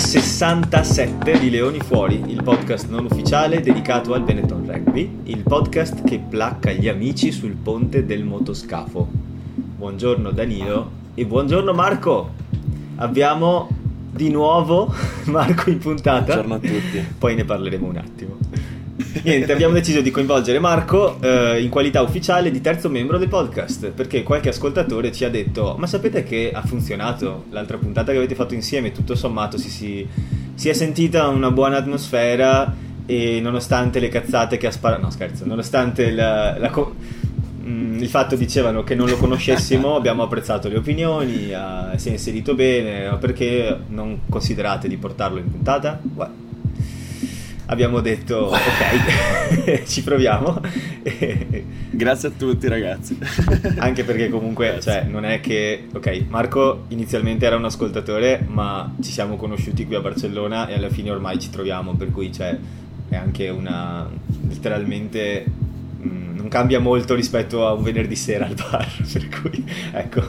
Puntata 67 di Leoni Fuori, il podcast non ufficiale dedicato al Benetton Rugby, il podcast che placca gli amici sul ponte del motoscafo. Buongiorno Danilo e buongiorno Marco. Abbiamo di nuovo Marco in puntata. Buongiorno a tutti. Poi ne parleremo un attimo. Niente, abbiamo deciso di coinvolgere Marco eh, in qualità ufficiale di terzo membro del podcast perché qualche ascoltatore ci ha detto: Ma sapete che ha funzionato l'altra puntata che avete fatto insieme? Tutto sommato si, si, si è sentita una buona atmosfera e nonostante le cazzate che ha sparato, no scherzo, nonostante la, la co- mm, il fatto dicevano che non lo conoscessimo, abbiamo apprezzato le opinioni, uh, si è inserito bene, perché non considerate di portarlo in puntata? Guarda abbiamo detto ok, ci proviamo. Grazie a tutti ragazzi. Anche perché comunque, cioè, non è che, ok, Marco inizialmente era un ascoltatore, ma ci siamo conosciuti qui a Barcellona e alla fine ormai ci troviamo, per cui cioè, è anche una, letteralmente, mh, mm, non cambia molto rispetto a un venerdì sera al bar, per cui, ecco.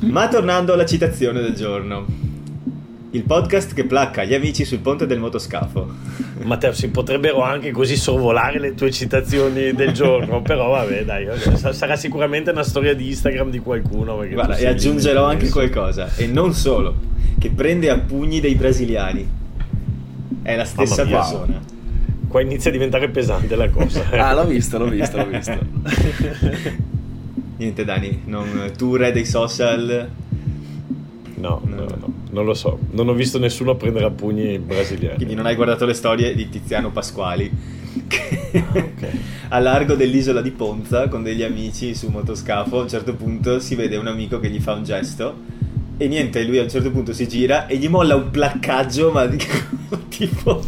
Ma tornando alla citazione del giorno. Il podcast che placca gli amici sul ponte del motoscafo. Matteo, si potrebbero anche così sorvolare le tue citazioni del giorno, però vabbè, dai, sarà sicuramente una storia di Instagram di qualcuno. Guarda, e aggiungerò anche qualcosa, e non solo, che prende a pugni dei brasiliani. È la stessa persona. Qua inizia a diventare pesante la cosa. ah, l'ho visto, l'ho visto, l'ho visto. Niente, Dani, non, tu re dei social No, no, no, non lo so. Non ho visto nessuno prendere a pugni brasiliani. Quindi non hai guardato le storie di Tiziano Pasquali che okay. a largo dell'isola di Ponza con degli amici su motoscafo a un certo punto si vede un amico che gli fa un gesto e niente, lui a un certo punto si gira e gli molla un placcaggio ma tipo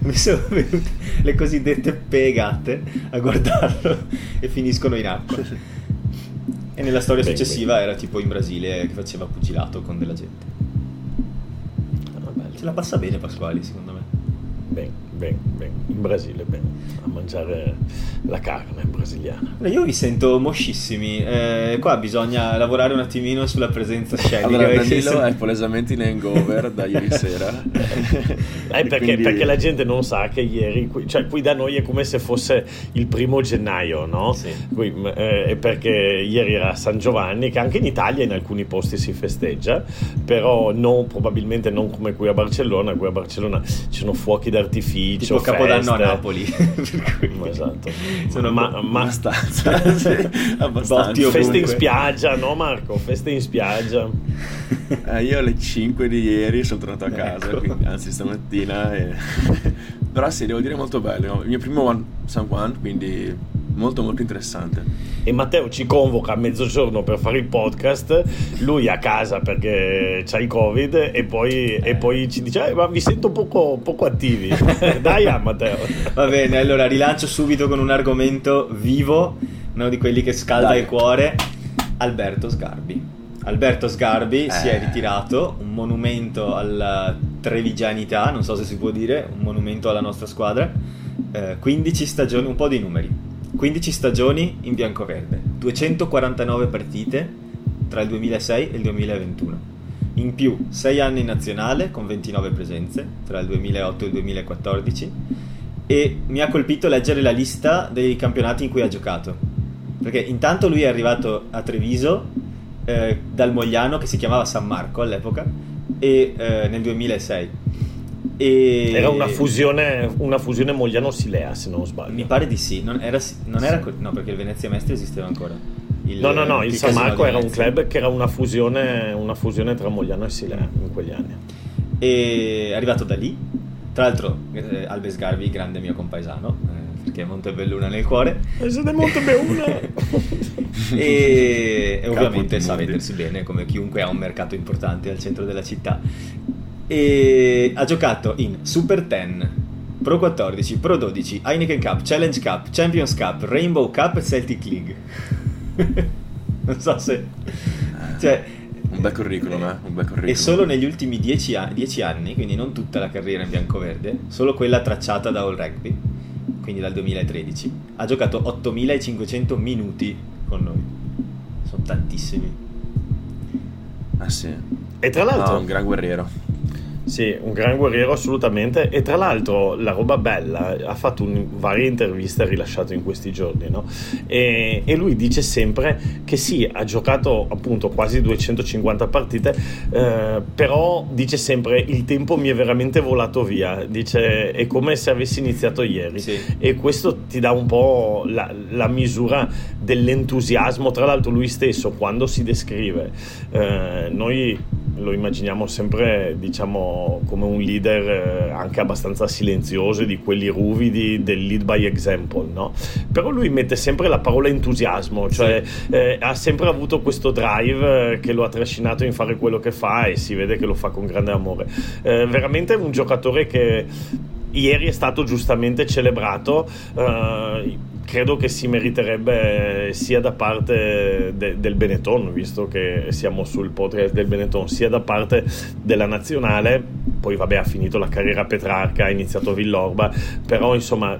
mi sono venute le cosiddette pegate a guardarlo e finiscono in acqua. E nella storia beh, successiva beh. era tipo in Brasile che faceva pugilato con della gente. Ah, Ce la passa bene Pasquali, secondo me. Bene, bene, bene. In Brasile, bene. A mangiare la carne brasiliana. Io vi sento moscissimi. Eh, qua bisogna lavorare un attimino sulla presenza scenica. Allora, Danilo se... è palesamente in hangover da ieri sera. eh, perché, Quindi... perché, la gente non sa che ieri, cioè qui da noi è come se fosse il primo gennaio, no? Sì. Qui, eh, perché ieri era San Giovanni, che anche in Italia in alcuni posti si festeggia, però non, probabilmente non come qui a Barcellona. Qui a Barcellona ci sono fuochi d'artificio. Tipo Capodanno a Napoli. esatto. Sono ma, ma... abbastanza. sì, abbastanza. Feste in spiaggia, no Marco? Feste in spiaggia. Eh, io alle 5 di ieri sono tornato a casa, ecco. quindi, anzi stamattina. E... Però sì, devo dire molto bello. Il mio primo San Juan, quindi molto molto interessante. E Matteo ci convoca a mezzogiorno per fare il podcast, lui a casa perché c'ha il covid e poi, e poi ci dice eh, ma vi sento poco, poco attivi. Dai a Matteo. Va bene, allora rilancio subito con un argomento vivo, uno di quelli che scalda Dai. il cuore, Alberto Sgarbi. Alberto Sgarbi eh. si è ritirato, un monumento alla trevigianità, non so se si può dire, un monumento alla nostra squadra. Eh, 15 stagioni, un po' di numeri. 15 stagioni in bianco-verde, 249 partite tra il 2006 e il 2021. In più 6 anni in nazionale con 29 presenze tra il 2008 e il 2014 e mi ha colpito leggere la lista dei campionati in cui ha giocato. Perché intanto lui è arrivato a Treviso eh, dal Mogliano che si chiamava San Marco all'epoca e eh, nel 2006 e... Era una fusione, una fusione Mogliano-Silea, se non sbaglio. Mi pare di sì. Non era, non era sì. no, perché il Venezia Mestre esisteva ancora. Il, no, no, no, il, il San Marco era un club che era una fusione, una fusione tra Mogliano e Silea in quegli anni. E è arrivato da lì. Tra l'altro, eh, Albes Garbi, grande mio compaesano, eh, perché è Montebelluna nel cuore. E siete Montebelluna! e, e ovviamente sa vedersi bene, come chiunque ha un mercato importante al centro della città e ha giocato in Super 10, Pro 14, Pro 12, Heineken Cup, Challenge Cup, Champions Cup, Rainbow Cup e Celtic League. non so se... Cioè, un bel curriculum, eh? Un bel curriculum. E solo negli ultimi 10 anni, anni, quindi non tutta la carriera in bianco-verde, solo quella tracciata da All Rugby, quindi dal 2013, ha giocato 8500 minuti con noi. Sono tantissimi. Ah sì. E tra l'altro... No, un gran guerriero Sì, un gran guerriero assolutamente. E tra l'altro la roba bella, ha fatto un, varie interviste rilasciate in questi giorni, no? E, e, lui dice sempre che sì, ha giocato appunto quasi 250 partite, eh, però dice sempre il tempo mi è veramente volato via. Dice è come se avessi iniziato ieri. Sì. E questo ti dà un po' la, la, misura dell'entusiasmo. Tra l'altro lui stesso quando si descrive, eh, noi lo immaginiamo sempre diciamo come un leader eh, anche abbastanza silenzioso di quelli ruvidi del lead by example no? però lui mette sempre la parola entusiasmo cioè sì. eh, ha sempre avuto questo drive eh, che lo ha trascinato in fare quello che fa e si vede che lo fa con grande amore eh, veramente è un giocatore che ieri è stato giustamente celebrato eh, credo che si meriterebbe sia da parte de, del Benetton, visto che siamo sul podcast del Benetton, sia da parte della nazionale, poi vabbè ha finito la carriera Petrarca, ha iniziato Villorba, però insomma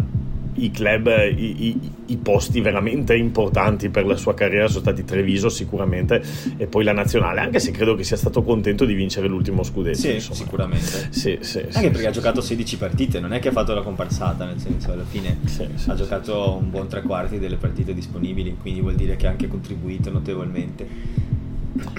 i club, i, i, i, posti veramente importanti per la sua carriera sono stati Treviso sicuramente e poi la nazionale, anche se credo che sia stato contento di vincere l'ultimo scudetto. Sì, insomma. sicuramente. Sì, sì, anche sì, perché ha giocato 16 partite, non è che ha fatto la comparsata, nel senso alla fine ha giocato un buon tre quarti delle partite disponibili, quindi vuol dire che ha anche contribuito notevolmente.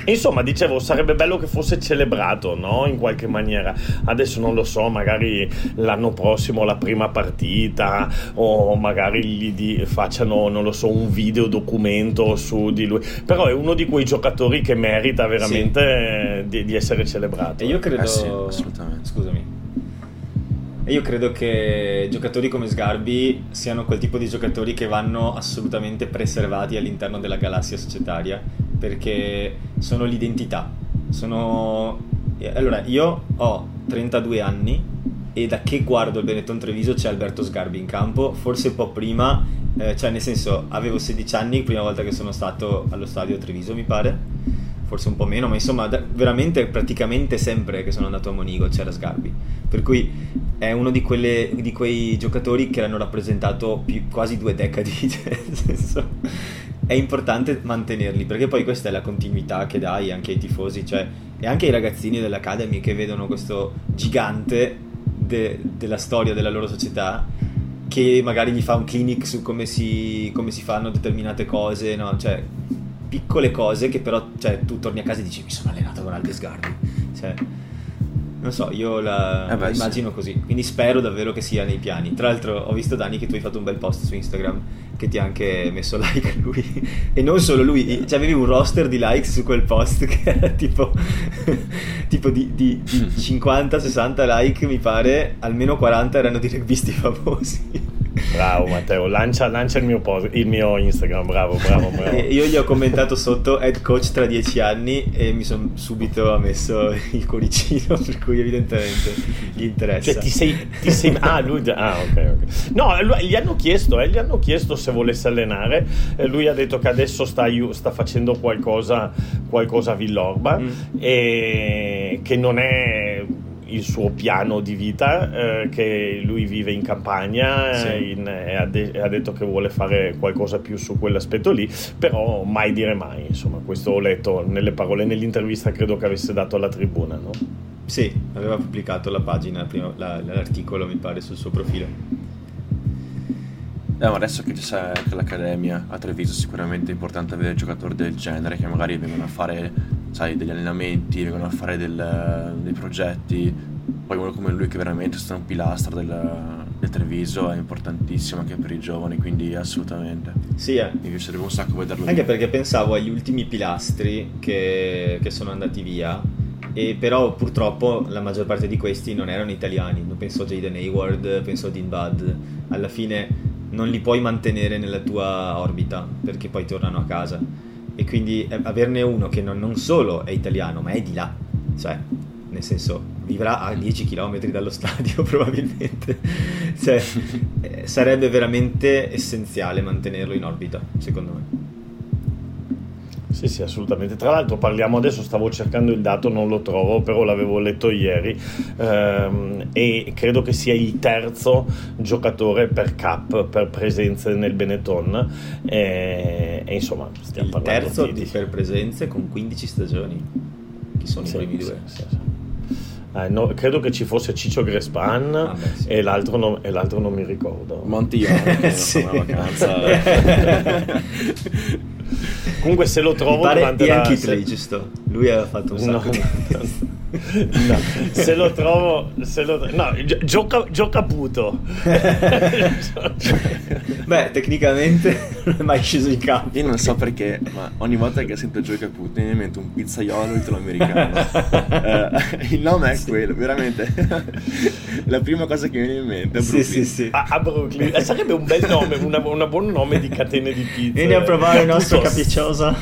Insomma, dicevo, sarebbe bello che fosse celebrato, no? In qualche maniera. Adesso non lo so, magari l'anno prossimo la prima partita o magari gli di, facciano, non lo so, un video documento su di lui. Però è uno di quei giocatori che merita veramente sì. di, di, essere celebrato. E io credo... Eh sì, assolutamente. Scusami. E io credo che giocatori come Sgarbi siano quel tipo di giocatori che vanno assolutamente preservati all'interno della galassia societaria perché sono l'identità. Sono... Allora, io ho 32 anni e da che guardo il Benetton Treviso c'è Alberto Sgarbi in campo, forse un po' prima, eh, cioè nel senso avevo 16 anni, prima volta che sono stato allo stadio Treviso mi pare, forse un po' meno, ma insomma da, veramente praticamente sempre che sono andato a Monigo c'era Sgarbi, per cui è uno di, quelle, di quei giocatori che l'hanno rappresentato più, quasi due decadi, cioè, nel senso è importante mantenerli perché poi questa è la continuità che dai anche ai tifosi cioè, e anche ai ragazzini dell'Academy che vedono questo gigante de, della storia della loro società che magari gli fa un clinic su come si, come si fanno determinate cose no? cioè piccole cose che però cioè, tu torni a casa e dici mi sono allenato con Alves Gardi cioè, non so, io la, eh beh, immagino sì. così, quindi spero davvero che sia nei piani. Tra l'altro ho visto Dani che tu hai fatto un bel post su Instagram che ti ha anche messo like a lui e non solo lui, cioè avevi un roster di likes su quel post che era tipo, tipo di, di, di 50-60 like mi pare, almeno 40 erano di rugbisti famosi. Bravo Matteo, lancia, lancia il, mio post, il, mio Instagram, bravo, bravo, bravo. Io gli ho commentato sotto head coach tra dieci anni e mi sono subito messo il cuoricino, per cui evidentemente gli interessa. Cioè ti sei... Ti sei ah, lui... Ah, ok, ok. No, gli hanno chiesto, eh, gli hanno chiesto se volesse allenare, eh, lui ha detto che adesso sta, sta facendo qualcosa, qualcosa a Villorba mm. e che non è il suo piano di vita, eh, che lui vive in campagna sì. in, e, ha de- ha detto che vuole fare qualcosa più su quell'aspetto lì, però mai dire mai, insomma, questo ho letto nelle parole, nell'intervista credo che avesse dato alla tribuna, no? Sì, aveva pubblicato la pagina, prima, la, l'articolo mi pare sul suo profilo. Ma adesso che c'è anche l'Accademia a Treviso sicuramente è importante avere giocatori del genere che magari vengono a fare sai, degli allenamenti, vengono a fare del, dei progetti. Poi uno come lui che veramente è un pilastro del, del Treviso è importantissimo anche per i giovani, quindi assolutamente. Sì, eh. Mi piacerebbe un sacco vederlo. Anche lì. perché pensavo agli ultimi pilastri che, che sono andati via e però purtroppo la maggior parte di questi non erano italiani. Penso a Jaden Hayward, penso a Dean Budd. Alla fine non li puoi mantenere nella tua orbita perché poi tornano a casa e quindi eh, averne uno che non, non solo è italiano ma è di là cioè nel senso vivrà a 10 km dallo stadio probabilmente. Cioè, eh, sarebbe veramente essenziale mantenerlo in orbita secondo me sì, sì, assolutamente. Tra l'altro parliamo adesso, stavo cercando il dato, non lo trovo, però l'avevo letto ieri ehm, e credo che sia il terzo giocatore per cap, per presenze nel Benetton. E, e insomma, stiamo il parlando terzo di, di... per presenze con 15 stagioni. Chi sono sì, i primi due? Sì, sì, Eh, no, credo che ci fosse Ciccio Grespan ah, beh, sì. e, l'altro no, e, l'altro non mi ricordo. Montillone, sì. una vacanza. Comunque se lo trovo Mi durante la... Keith se... giusto? Lui aveva fatto un sacco no, di... no, se lo trovo, se lo, no, gioca, gioca puto. Beh, tecnicamente non è mai sceso in campo. Io non so perché, ma ogni volta che sento gioca puto mi viene in mente un pizzaiolo italoamericano. uh, il nome è sì. quello, veramente. La prima cosa che mi viene in mente è Brooklyn. Sì, sì, sì. A, a Brooklyn. Eh, sarebbe un bel nome, un buon nome di catene di pizza. Vieni a provare il nostro capicciosa.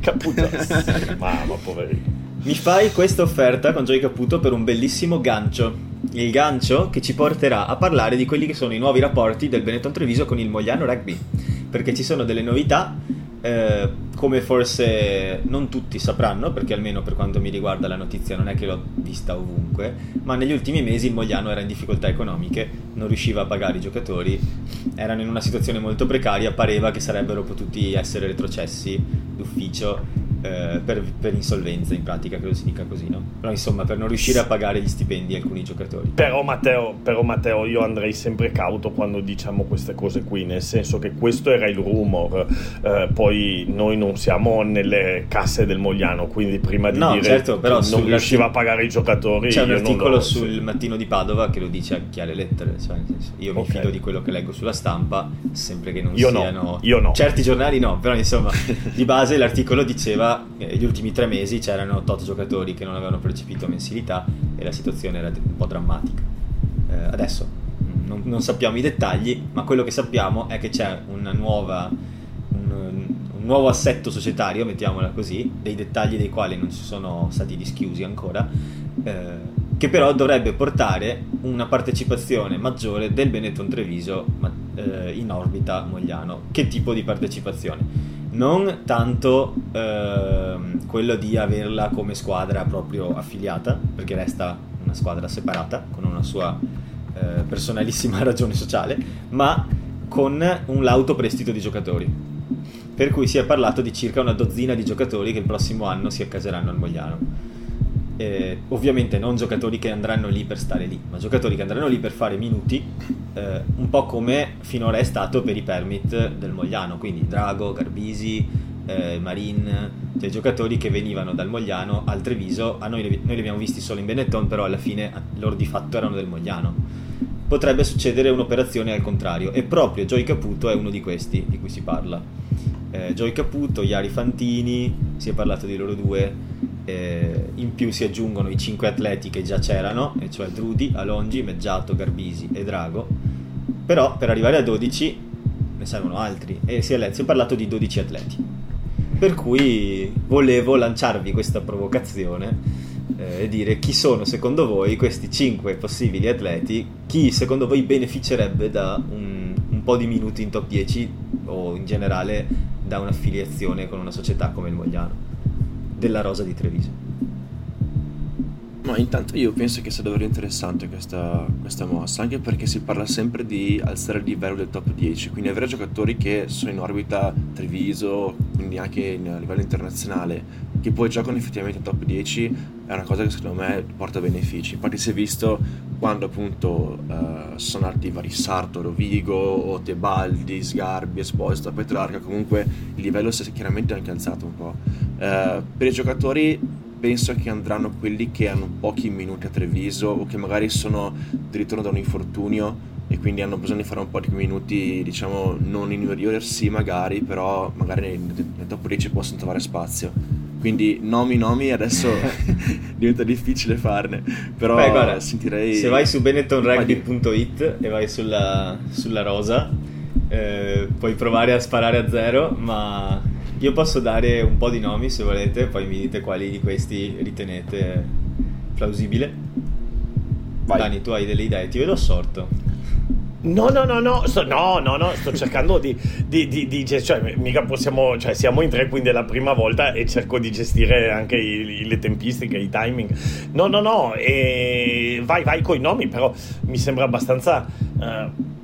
Caputos. Mamma, poverino. Mi fai questa offerta con Joy Caputo per un bellissimo gancio. Il gancio che ci porterà a parlare di quelli che sono i nuovi rapporti del Benetton Treviso con il Mogliano Rugby. Perché ci sono delle novità, eh, come forse non tutti sapranno, perché almeno per quanto mi riguarda la notizia non è che l'ho vista ovunque, ma negli ultimi mesi il Mogliano era in difficoltà economiche, non riusciva a pagare i giocatori, erano in una situazione molto precaria, pareva che sarebbero potuti essere retrocessi d'ufficio eh, per, per, insolvenza in pratica, credo si dica così, no? Però insomma per non riuscire a pagare gli stipendi a alcuni giocatori. Però Matteo, però Matteo, io andrei sempre cauto quando diciamo queste cose qui, nel senso che questo era il rumor, eh, poi noi non siamo nelle casse del Mogliano, quindi prima di no, dire certo, però non riusciva a pagare i giocatori... C'è un articolo lo... sul Mattino di Padova che lo dice a chiare lettere, cioè, io mi okay. fido di quello che leggo sulla stampa, sempre che non io siano... No, io no. Certi giornali no, però insomma di base l'articolo diceva eh, gli ultimi tre mesi c'erano 8 giocatori che non avevano percepito mensilità e la situazione era un po' drammatica. Eh, adesso non, non, sappiamo i dettagli, ma quello che sappiamo è che c'è nuova, un, un, nuovo assetto societario, mettiamola così, dei dettagli dei quali non ci sono stati dischiusi ancora, eh, che però dovrebbe portare una partecipazione maggiore del Benetton Treviso eh, in orbita Mogliano. Che tipo di partecipazione? Non tanto ehm, quello di averla come squadra proprio affiliata, perché resta una squadra separata con una sua eh, personalissima ragione sociale, ma con un lauto prestito di giocatori. Per cui si è parlato di circa una dozzina di giocatori che il prossimo anno si accaseranno al Mogliano eh, ovviamente non giocatori che andranno lì per stare lì, ma giocatori che andranno lì per fare minuti, eh, un po' come finora è stato per i permit del Mogliano, quindi Drago, Garbisi, eh, Marin, cioè giocatori che venivano dal Mogliano al Treviso, a noi, noi li abbiamo visti solo in Benetton, però alla fine loro di fatto erano del Mogliano. Potrebbe succedere un'operazione al contrario, e proprio Joy Caputo è uno di questi di cui si parla. Eh, Joy Caputo, Iari Fantini, si è parlato di loro due, eh, in più si aggiungono i 5 atleti che già c'erano, e cioè Drudi, Alongi, Meggiato, Garbisi e Drago. Però per arrivare a 12 ne servono altri e si è, si è parlato di 12 atleti. Per cui volevo lanciarvi questa provocazione eh, e dire chi sono secondo voi questi 5 possibili atleti, chi secondo voi beneficerebbe da un, un po' di minuti in top 10 o in generale da un'affiliazione con una società come il Mogliano della Rosa di Treviso. Ma intanto io penso che sia davvero interessante questa, questa, mossa, anche perché si parla sempre di alzare il livello del top 10, quindi avere giocatori che sono in orbita Treviso, quindi anche a livello internazionale, che poi giocano effettivamente in top 10, è una cosa che secondo me porta benefici. Infatti si è visto quando appunto uh, sono andati i vari Sarto, Rovigo, Tebaldi, Sgarbi, Esposito, Petrarca, comunque il livello si è chiaramente anche alzato un po'. Uh, per i giocatori penso che andranno quelli che hanno pochi minuti a Treviso o che magari sono di ritorno da un infortunio e quindi hanno bisogno di fare un po' di minuti, diciamo, non in Warrior sì magari, però magari nel, nel top 10 possono trovare spazio. Quindi nomi nomi adesso diventa difficile farne, però Beh, guarda, sentirei... Se vai su benettonrugby.it e vai sulla, sulla rosa, eh, puoi provare a sparare a zero, ma io posso dare un po' di nomi se volete, poi mi dite quali di questi ritenete plausibile. Vai. Dani, tu hai delle idee, ti vedo assorto. No, no, no, no, sto, no, no, no, sto cercando di, di, di, di cioè, mica possiamo, cioè, siamo in tre, quindi è la prima volta e cerco di gestire anche i, le tempistiche, i timing. No, no, no, e vai, vai con i nomi, però mi sembra abbastanza... Uh,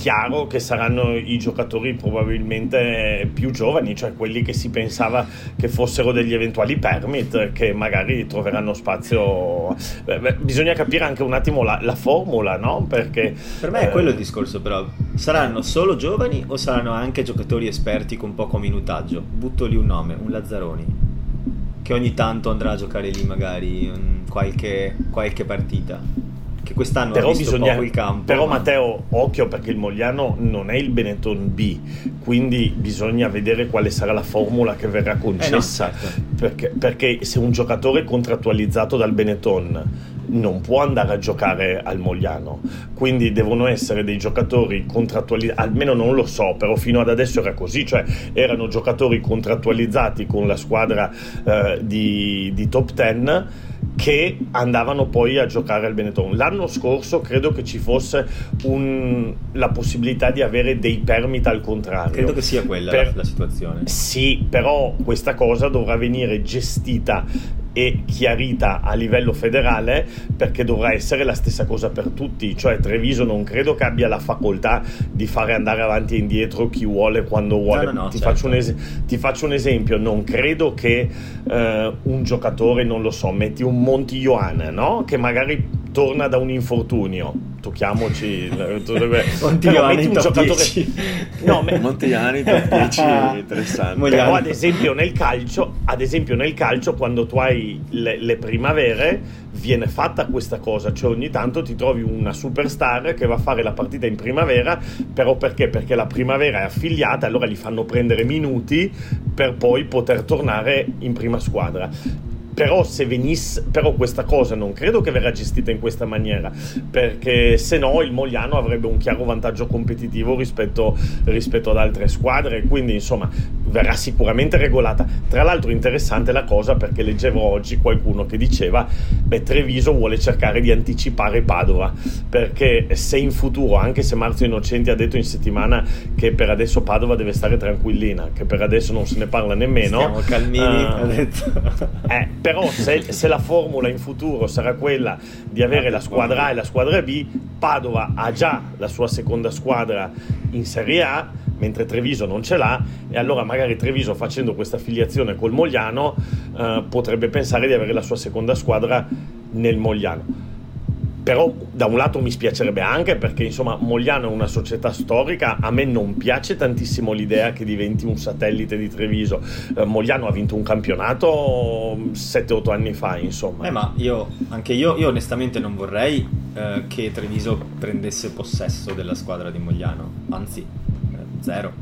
chiaro che saranno i giocatori probabilmente più giovani, cioè quelli che si pensava che fossero degli eventuali permit che magari troveranno spazio. Beh, bisogna capire anche un attimo la, la formula, no? Perché per me è quello il discorso, però saranno solo giovani o saranno anche giocatori esperti con poco minutaggio? Butto lì un nome, un Lazzaroni che ogni tanto andrà a giocare lì magari qualche, qualche partita che quest'anno però ha visto bisogna, poco il campo. Però ma... Matteo, occhio perché il Mogliano non è il Benetton B, quindi bisogna vedere quale sarà la formula che verrà concessa. Eh no, certo. perché, perché se un giocatore contrattualizzato dal Benetton non può andare a giocare al Mogliano, quindi devono essere dei giocatori contrattualizzati, almeno non lo so, però fino ad adesso era così, cioè erano giocatori contrattualizzati con la squadra eh, di, di top 10 che andavano poi a giocare al Benetton. L'anno scorso credo che ci fosse un, la possibilità di avere dei permit al contrario. Credo che sia quella per, la, la situazione. Sì, però questa cosa dovrà venire gestita e chiarita a livello federale perché dovrà essere la stessa cosa per tutti, cioè Treviso non credo che abbia la facoltà di fare andare avanti e indietro chi vuole quando vuole. No, no, no, ti, certo. faccio es- ti, faccio un esempio, non credo che uh, un giocatore, non lo so, metti un Monti Ioan, no? che magari torna da un infortunio. Tocchiamoci Montigliani un giocatore no, me... Montigliani top 10 interessante. Però ad esempio nel calcio ad esempio nel calcio quando tu hai le, le primavere viene fatta questa cosa, cioè ogni tanto ti trovi una superstar che va a fare la partita in primavera, però perché? Perché la primavera è affiliata, allora gli fanno prendere minuti per poi poter tornare in prima squadra però se venisse però questa cosa non credo che verrà gestita in questa maniera perché se no il Mogliano avrebbe un chiaro vantaggio competitivo rispetto, rispetto ad altre squadre quindi insomma verrà sicuramente regolata. Tra l'altro interessante la cosa perché leggevo oggi qualcuno che diceva beh Treviso vuole cercare di anticipare Padova perché se in futuro anche se Marzio Innocenti ha detto in settimana che per adesso Padova deve stare tranquillina che per adesso non se ne parla nemmeno stiamo calmini uh, ha detto. eh, però se, se, la formula in futuro sarà quella di avere la squadra A e la squadra B, Padova ha già la sua seconda squadra in Serie A, mentre Treviso non ce l'ha, e allora magari Treviso facendo questa affiliazione col Mogliano eh, potrebbe pensare di avere la sua seconda squadra nel Mogliano però da un lato mi spiacerebbe anche perché insomma Mogliano è una società storica, a me non piace tantissimo l'idea che diventi un satellite di Treviso. Eh, Mogliano ha vinto un campionato 7-8 anni fa, insomma. Eh, ma io, anche io, io onestamente non vorrei eh, che Treviso prendesse possesso della squadra di Mogliano, anzi, eh, zero.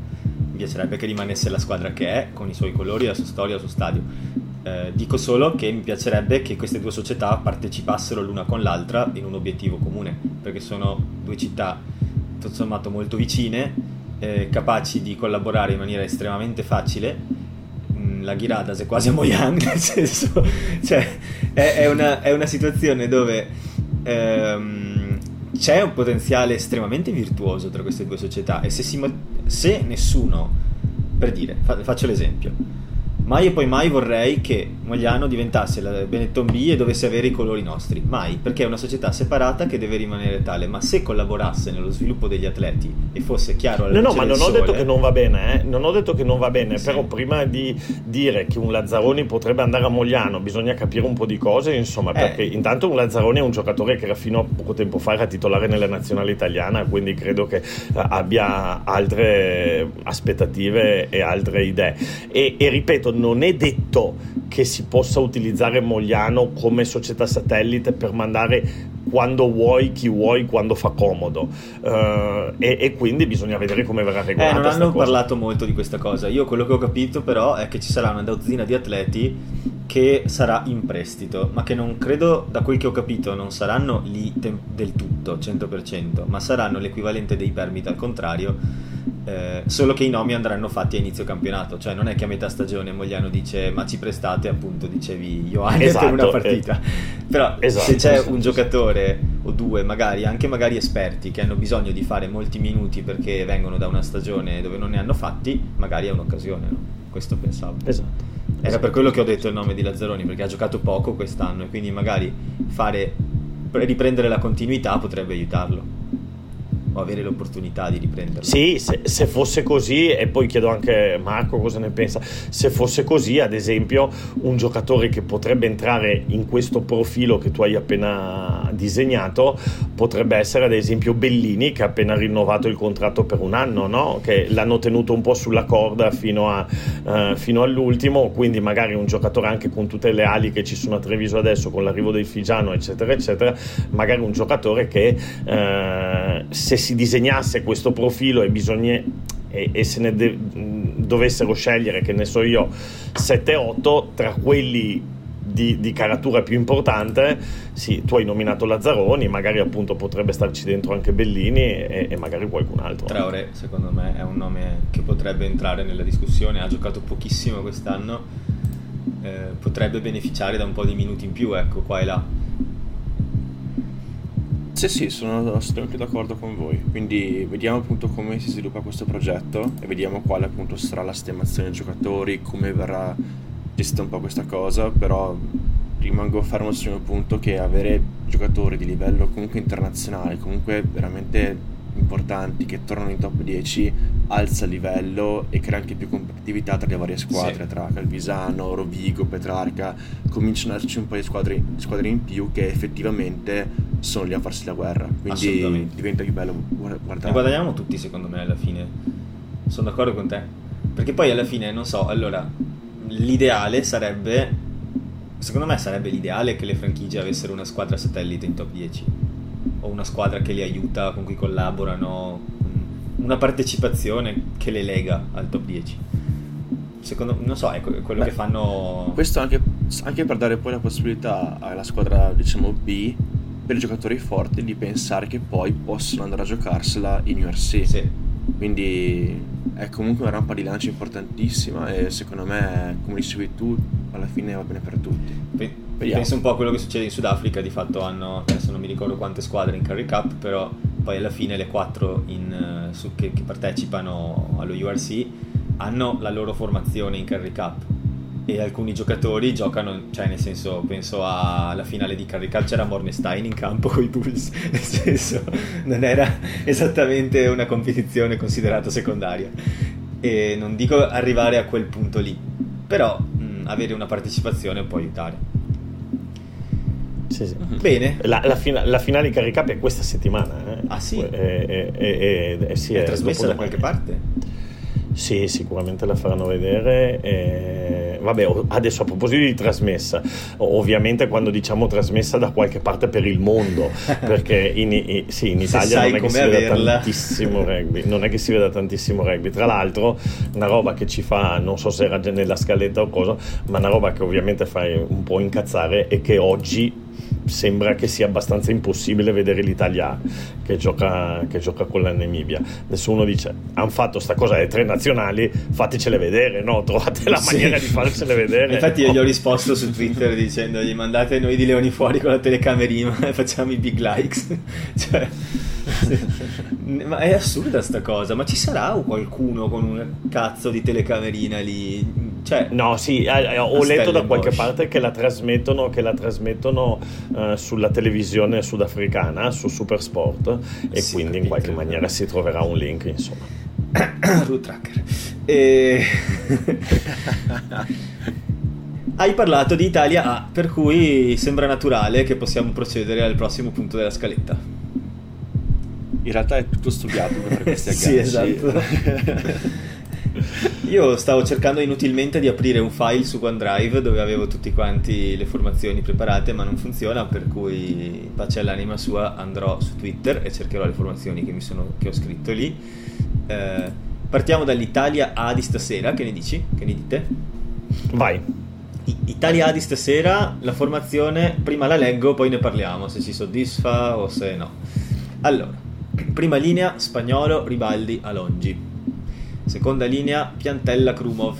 Mi piacerebbe che rimanesse la squadra che è, con i suoi colori, la sua storia, il suo stadio eh, dico solo che mi piacerebbe che queste due società partecipassero l'una con l'altra in un obiettivo comune, perché sono due città tutto sommato molto vicine, eh, capaci di collaborare in maniera estremamente facile. Mm, la Ghiradas è quasi a Moyang, nel senso, cioè, è, è, una, è una, situazione dove ehm, c'è un potenziale estremamente virtuoso tra queste due società e se, si, se nessuno, per dire, fa, faccio l'esempio, Mai e poi mai vorrei che Mogliano diventasse la Benetton B e dovesse avere i colori nostri. Mai, perché è una società separata che deve rimanere tale. Ma se collaborasse nello sviluppo degli atleti e fosse chiaro alla No, no, ma non ho detto che non va bene, eh? Non ho detto che non va bene, sì. però prima di dire che un Lazzaroni potrebbe andare a Mogliano, bisogna capire un po' di cose, insomma, eh. perché intanto un Lazzaroni è un giocatore che era fino a poco tempo fa era titolare nella nazionale italiana, quindi credo che eh, abbia altre aspettative e altre idee. E, e ripeto, non è detto che si possa utilizzare Mogliano come società satellite per mandare quando vuoi, chi vuoi, quando fa comodo. Uh, e, e, quindi bisogna vedere come verrà regolata. Eh, non hanno parlato molto di questa cosa. Io quello che ho capito, però, è che ci sarà una dozzina di atleti che sarà in prestito, ma che non credo, da quel che ho capito, non saranno lì tem- del tutto, 100%, ma saranno l'equivalente dei permit al contrario eh, solo che i nomi andranno fatti a inizio campionato, cioè non è che a metà stagione Mogliano dice ma ci prestate appunto dicevi Ioannis esatto, per una partita, eh, però esatto, se c'è esatto. un giocatore o due magari, anche magari esperti che hanno bisogno di fare molti minuti perché vengono da una stagione dove non ne hanno fatti, magari è un'occasione, no? questo pensavo. Esatto. Era per quello che ho detto il nome di Lazzaroni perché ha giocato poco quest'anno e quindi magari fare riprendere la continuità potrebbe aiutarlo. O avere l'opportunità di riprenderlo. Sì, se, se, fosse così, e poi chiedo anche Marco cosa ne pensa, se fosse così, ad esempio, un giocatore che potrebbe entrare in questo profilo che tu hai appena disegnato, potrebbe essere ad esempio Bellini che ha appena rinnovato il contratto per un anno, no? che l'hanno tenuto un po' sulla corda fino, a, uh, fino all'ultimo, quindi magari un giocatore anche con tutte le ali che ci sono a Treviso adesso, con l'arrivo del Figiano, eccetera, eccetera, magari un giocatore che uh, se si disegnasse questo profilo e bisogna e, e se ne de- dovessero scegliere, che ne so io, 7-8 tra quelli di, di, caratura più importante, sì, tu hai nominato Lazzaroni, magari appunto potrebbe starci dentro anche Bellini e, e magari qualcun altro. Traore, secondo me, è un nome che potrebbe entrare nella discussione, ha giocato pochissimo quest'anno, eh, potrebbe beneficiare da un po' di minuti in più, ecco, qua e là. Sì, sì, sono assolutamente d'accordo con voi. Quindi vediamo appunto come si sviluppa questo progetto e vediamo quale appunto sarà la sistemazione dei giocatori, come verrà gestita un po' questa cosa, però rimango fermo sul mio punto che avere giocatori di livello comunque internazionale, comunque veramente importanti che tornano in top 10 alza il livello e crea anche più competitività tra le varie squadre, sì. tra Calvisano, Rovigo, Petrarca, cominciano ad esserci un po' di squadre, squadre, in più che effettivamente sono lì a farsi la guerra, quindi diventa più bello guardare. Ne guadagniamo tutti secondo me alla fine, sono d'accordo con te, perché poi alla fine non so, allora l'ideale sarebbe, secondo me sarebbe l'ideale che le franchigie avessero una squadra satellite in top 10 o una squadra che li aiuta, con cui collaborano, una partecipazione che le lega al top 10. Secondo non so, è quello Beh, che fanno. Questo anche, anche, per dare poi la possibilità alla squadra, diciamo B, per i giocatori forti di pensare che poi possono andare a giocarsela in URC. Sì. Quindi è comunque una rampa di lancio importantissima e secondo me, come dicevi tu, alla fine va bene per tutti. Vediamo. Penso un po' a quello che succede in Sudafrica, di fatto hanno, adesso non mi ricordo quante squadre in Curry Cup, però poi alla fine le quattro in, eh, su, che, che, partecipano allo URC hanno la loro formazione in Curry Cup e alcuni giocatori giocano, cioè nel senso penso alla finale di Curry Cup c'era Mornestein in campo con i Bulls, nel senso non era esattamente una competizione considerata secondaria e non dico arrivare a quel punto lì, però mh, avere una partecipazione può aiutare. Sì, sì. Mhm. Bene. La, la, fina, la, finale di Carry Cup è questa settimana. Eh? Ah sì? È, è, è, sì, è trasmessa da qualche parte? Sì, sicuramente la faranno vedere. E... Vabbè, adesso a proposito di trasmessa, ovviamente quando diciamo trasmessa da qualche parte per il mondo, perché in, in, sì, in Italia non è che si averla. veda tantissimo rugby, non è che si veda tantissimo rugby. Tra l'altro, una roba che ci fa, non so se era già nella scaletta o cosa, ma una roba che ovviamente fa un po' incazzare è che oggi sembra che sia abbastanza impossibile vedere l'Italia che gioca, che gioca con la Namibia. Nessuno dice, hanno fatto sta cosa alle tre nazionali, fatecele vedere, no? Trovate la maniera sì. di farcele vedere. Infatti io gli ho risposto su Twitter dicendogli mandate noi di Leoni fuori con la telecamerina e facciamo i big likes. cioè... ma è assurda sta cosa, ma ci sarà qualcuno con un cazzo di telecamerina lì? Cioè, no, sì, eh, eh ho letto da qualche parte che la trasmettono, che la trasmettono uh, sulla televisione sudafricana, su Supersport, e sì, quindi in qualche maniera si troverà un link, insomma. Root Tracker. E... Hai parlato di Italia A, per cui sembra naturale che possiamo procedere al prossimo punto della scaletta. In realtà è tutto studiato per questi agganci. sì, esatto. Io stavo cercando inutilmente di aprire un file su OneDrive dove avevo tutte quanti le formazioni preparate, ma non funziona, per cui pace all'anima sua andrò su Twitter e cercherò le formazioni che, sono, che ho scritto lì. Eh, partiamo dall'Italia A di stasera, che ne dici? Che ne dite? Vai. Italia A di stasera, la formazione, prima la leggo, poi ne parliamo, se ci soddisfa o se no. Allora, prima linea, Spagnolo, Ribaldi, Alongi. Seconda linea Piantella Krumov.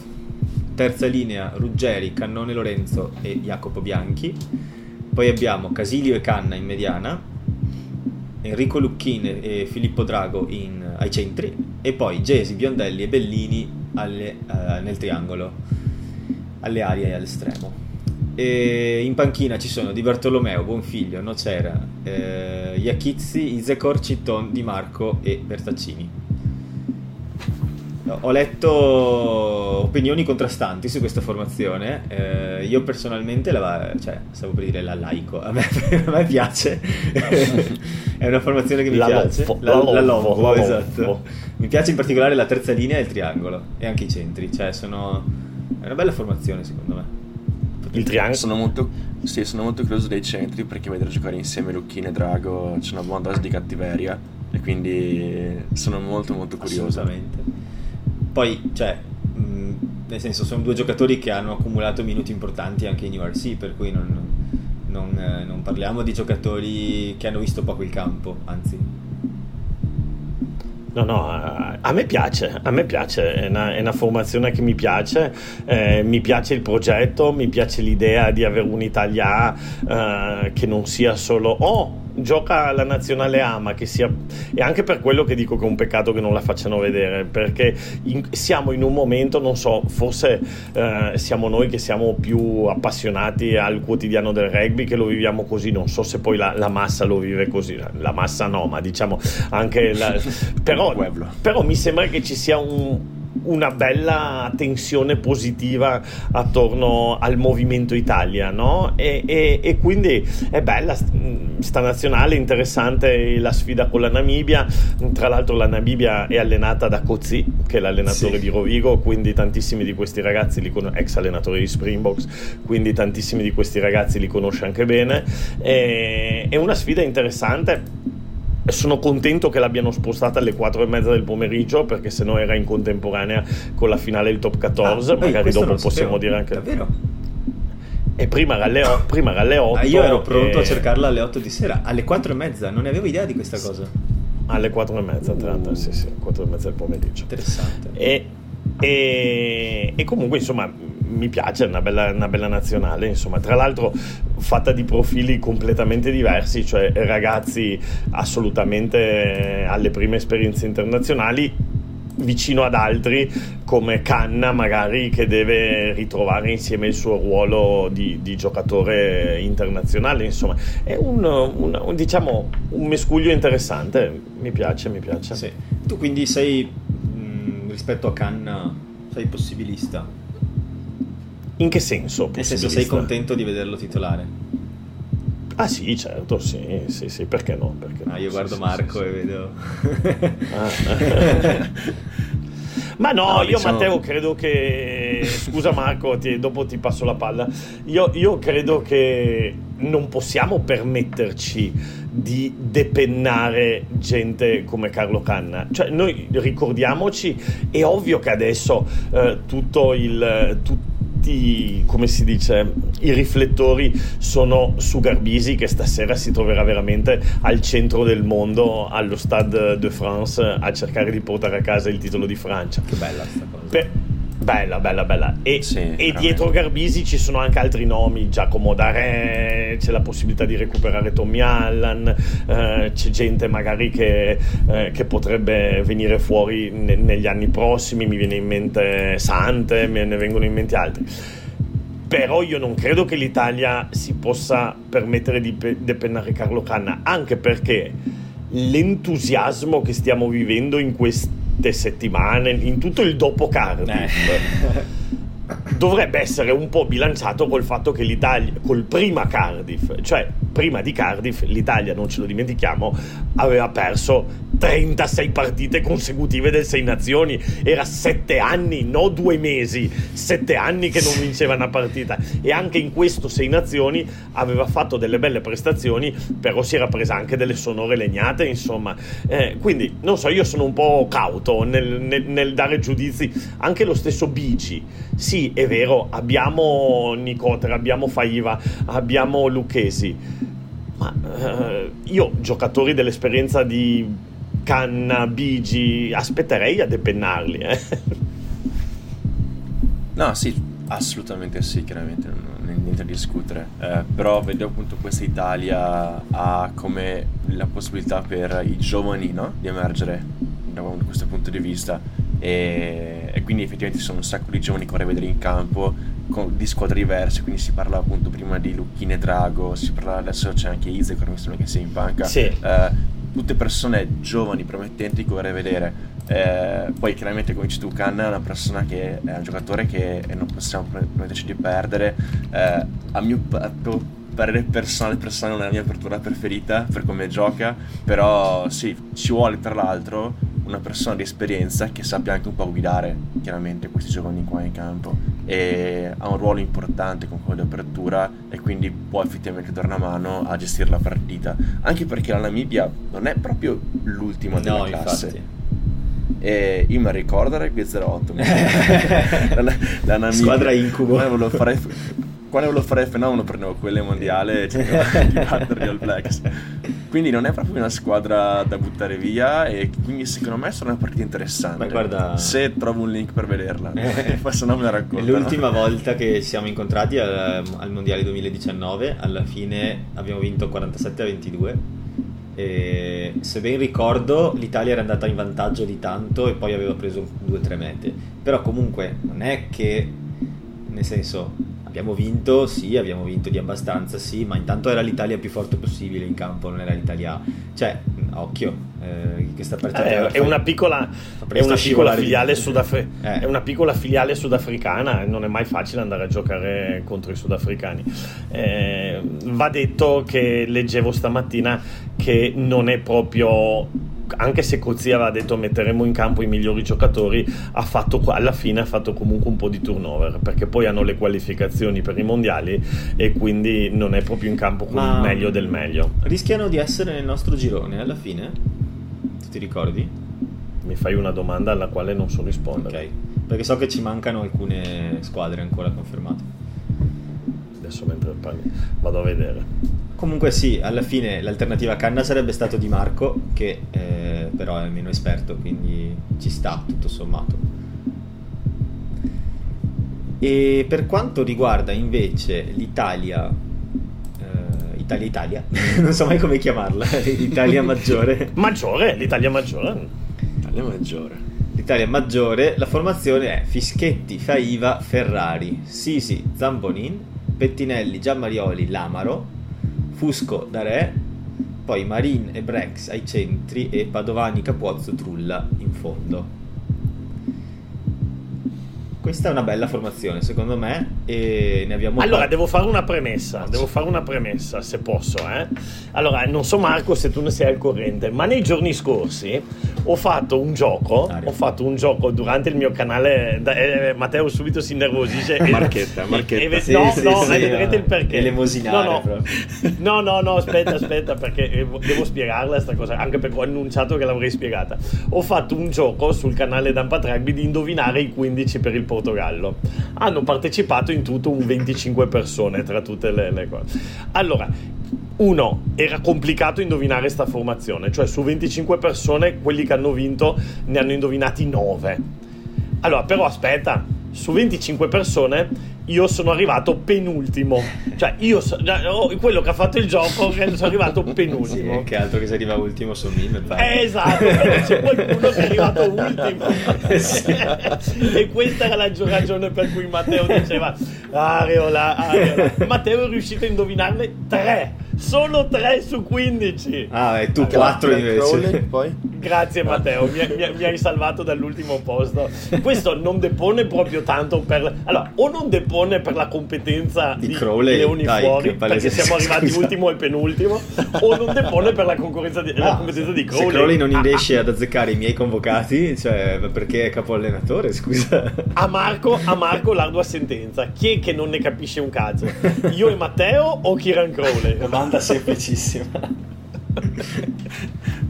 Terza linea Ruggeri, Cannone Lorenzo e Jacopo Bianchi. Poi abbiamo Casilio e Canna in mediana, Enrico Lucchin e Filippo Drago in, ai centri e poi Gesi, Biondelli e Bellini alle, uh, nel triangolo, alle arie e all'estremo. E in panchina ci sono Di Bartolomeo, Buonfiglio, Nocera, eh, Iachizzi, Izekor, Citton, Di Marco e Bertaccini. Ho letto opinioni contrastanti su questa formazione. Eh, io personalmente la, cioè, stavo per dire la laico. A me, a me piace. è una formazione che mi la piace. Lomfo, la, la, la Lomfo, la esatto. Mi piace in particolare la terza linea e il triangolo. E anche i centri. Cioè, sono. È una bella formazione, secondo me. Il triangolo. Sono molto, sì, sono molto curioso dei centri perché vedere giocare insieme Lucchini e Drago c'è una buona dose di cattiveria. E quindi sono molto molto curioso. Assolutamente. Poi, cioè, mh, nel senso, sono due giocatori che hanno accumulato minuti importanti anche in URC, per cui non, non, eh, non parliamo di giocatori che hanno visto poco il campo, anzi. No, no, a me piace, a me piace, è una, è una formazione che mi piace, eh, mi piace il progetto, mi piace l'idea di avere un'Italia eh, che non sia solo... Oh, gioca la nazionale A, ma che sia. E anche per quello che dico che è un peccato che non la facciano vedere, perché in, siamo in un momento, non so, forse eh, siamo noi che siamo più appassionati al quotidiano del rugby, che lo viviamo così. Non so se poi la, la massa lo vive così, la massa no, ma diciamo anche. La, però, però mi sembra che ci sia un una bella tensione positiva attorno al movimento Italia, no? E, e, e, quindi è bella sta nazionale, interessante la sfida con la Namibia. Tra l'altro, la Namibia è allenata da Cozzi, che è l'allenatore sì. di Rovigo, quindi tantissimi di questi ragazzi, li con- ex allenatori di Springboks, quindi tantissimi di questi ragazzi li conosce anche bene. E, è una sfida interessante sono contento che l'abbiano spostata alle 4 e mezza del pomeriggio perché se no era in contemporanea con la finale del top 14 ah, magari dopo possiamo dire anche davvero? E prima era alle, o- prima era alle 8 ah, io ero pronto e... a cercarla alle 8 di sera alle 4 e mezza non ne avevo idea di questa cosa. Alle 4 e mezza uh. sì sì 4 e mezza del pomeriggio. Interessante. E, e, e comunque insomma mi piace, è una bella, una bella nazionale, insomma, tra l'altro fatta di profili completamente diversi, cioè ragazzi assolutamente alle prime esperienze internazionali vicino ad altri come Canna magari che deve ritrovare insieme il suo ruolo di, di giocatore internazionale insomma. È un, un, un, diciamo, un mescuglio interessante. Mi piace mi piace. Sì. tu quindi sei mh, rispetto a Canna sei possibilista in che senso? Nel senso sei contento di vederlo titolare? Ah sì, certo, sì, sì, sì, perché no? Perché ah, io guardo sì, Marco sì, e vedo... Ah. Ma no, no io diciamo... Matteo credo che... Scusa Marco, ti, dopo ti passo la palla. Io, io credo che non possiamo permetterci di depennare gente come Carlo Canna. Cioè, noi ricordiamoci, è ovvio che adesso eh, tutto il... Tutto tutti, come si dice, i riflettori sono su Garbisi che stasera si troverà veramente al centro del mondo allo Stade de France a cercare di portare a casa il titolo di Francia. Che bella sta cosa. Pe- Bella, bella, bella. E, sì, e dietro Garbisi ci sono anche altri nomi, Giacomo Dare, c'è la possibilità di recuperare Tommy Allan, eh, c'è gente magari che, eh, che potrebbe venire fuori ne, negli anni prossimi, mi viene in mente Sante, me ne vengono in mente altri. Però io non credo che l'Italia si possa permettere di pe- depennare Carlo Canna, anche perché l'entusiasmo che stiamo vivendo in questi settimane, in tutto il dopo Cardiff. Eh. dovrebbe essere un po' bilanciato col fatto che l'Italia, col prima Cardiff, cioè prima di Cardiff, l'Italia, non ce lo dimentichiamo, aveva perso 36 partite consecutive del Sei Nazioni. Era sette anni, no due mesi, sette anni che non vinceva una partita. E anche in questo Sei Nazioni aveva fatto delle belle prestazioni, però si era presa anche delle sonore legnate, insomma. Eh, quindi, non so, io sono un po' cauto nel, nel, nel dare giudizi. Anche lo stesso Bici. Sì, è vero, abbiamo Nicotra, abbiamo Faiva, abbiamo Lucchesi. Ma eh, io, giocatori dell'esperienza di Canna, Bigi, aspetterei a depennarli. Eh. No, sì, assolutamente sì, chiaramente, non, è niente da discutere. Eh, però vedo appunto questa Italia ha come la possibilità per i giovani no? di emergere da questo punto di vista e, e, quindi effettivamente ci sono un sacco di giovani che vorrei vedere in campo con, di squadre diverse, quindi si parla appunto prima di Lucchine Drago, si parla adesso c'è anche Izek, mi sembra che sia in panca. Sì. Eh, tutte persone giovani, promettenti che vorrei vedere. Eh, poi chiaramente come dici tu Khan è una persona che è un giocatore che non possiamo permetterci di perdere. Eh, a mio parere personale, personale non è la mia apertura preferita per come gioca, però sì, ci vuole tra l'altro una persona di esperienza che sappia anche un po' guidare chiaramente questi giovani qua in campo. E ha un ruolo importante con quello di apertura e quindi può effettivamente dare una mano a gestire la partita. Anche perché la Namibia non è proprio l'ultima della no, classe. Infatti. E io mi ricordo Rugby 08 la, la Namibia squadra incubo. Volevo fare quando volevo fare fenomeno prendevo quelle mondiale e cercavo di battere gli All Blacks quindi non è proprio una squadra da buttare via e quindi secondo me sarà una partita interessante. Guarda... se trovo un link per vederla se no me la racconto l'ultima volta che siamo incontrati al, al mondiale 2019 alla fine abbiamo vinto 47 a 22 e se ben ricordo l'Italia era andata in vantaggio di tanto e poi aveva preso 2-3 mete. Però comunque non è che nel senso abbiamo vinto, sì, abbiamo vinto di abbastanza, sì, ma intanto era l'Italia più forte possibile in campo, non era l'Italia. Cioè, occhio, eh, questa partita eh, è, una piccola, è una piccola filiale sudafri- eh. è una piccola filiale sudafricana, non è mai facile andare a giocare contro i sudafricani. Eh, va detto che leggevo stamattina che non è proprio anche se Cozzi aveva detto metteremo in campo i migliori giocatori, ha fatto, alla fine ha fatto comunque un po' di turnover perché poi hanno le qualificazioni per i mondiali e quindi non è proprio in campo con Ma il meglio del meglio. Rischiano di essere nel nostro girone alla fine? Tu ti ricordi? Mi fai una domanda alla quale non so rispondere. Ok, perché so che ci mancano alcune squadre ancora confermate. Adesso mentre parli vado a vedere. Comunque sì, alla fine l'alternativa a Canna sarebbe stato Di Marco, che eh, però è meno esperto, quindi ci sta tutto sommato. E per quanto riguarda invece l'Italia, eh, Italia Italia, non so mai come chiamarla, l'Italia maggiore. maggiore, l'Italia maggiore. L'Italia maggiore. L'Italia maggiore, la formazione è Fischetti, Faiva, Ferrari, Sisi, Zambonin, Pettinelli, Giammarioli, Lamaro, Fusco da Re, poi Marin e Brex ai centri e Padovani, Capuozzo, Trulla in fondo. Questa è una bella formazione, secondo me, e ne abbiamo Allora, devo fare una premessa, devo fare una premessa, se posso, eh. Allora, non so Marco se tu ne sei al corrente, ma nei giorni scorsi ho fatto un gioco, Aria. ho fatto un gioco durante il mio canale, eh, Matteo subito si innervosisce. Marchetta, marchetta. E, e, sì, no, sì, no, sì, vedrete il perché. Elemosinare no, no. no, no, no, aspetta, aspetta, perché devo spiegarla questa cosa, anche perché ho annunciato che l'avrei spiegata. Ho fatto un gioco sul canale Dampa Rugby di indovinare i 15 per il Portogallo. Hanno partecipato in tutto un 25 persone tra tutte le, le cose. Allora, uno, era complicato indovinare sta formazione, cioè su 25 persone quelli che hanno vinto ne hanno indovinati 9. Allora, però aspetta, su 25 persone io sono arrivato penultimo. Cioè, io so, oh, quello che ha fatto il gioco sono arrivato penultimo. Sì, che altro che se arriva ultimo su me, eh, esatto, c'è qualcuno che è arrivato ultimo. e questa era la ragione per cui Matteo diceva Areola, Areola. Matteo è riuscito a indovinarne tre solo 3 su 15. Ah, e tu 4 invece. poi? Grazie Matteo, mi, mi, mi, hai salvato dall'ultimo posto. Questo non depone proprio tanto per... Allora, o non depone per la competenza di, di Crowley, Leoni dai, fuori, perché siamo arrivati scusa. ultimo e penultimo, o non depone per la, concorrenza di, ah, la competenza di Crowley. Se Crowley non ah, riesce ah, ad azzeccare i miei convocati, cioè perché è capo allenatore, scusa. A Marco, a Marco l'ardua sentenza. Chi è che non ne capisce un cazzo? Io e Matteo o Kiran Crowley? Domanda semplicissima.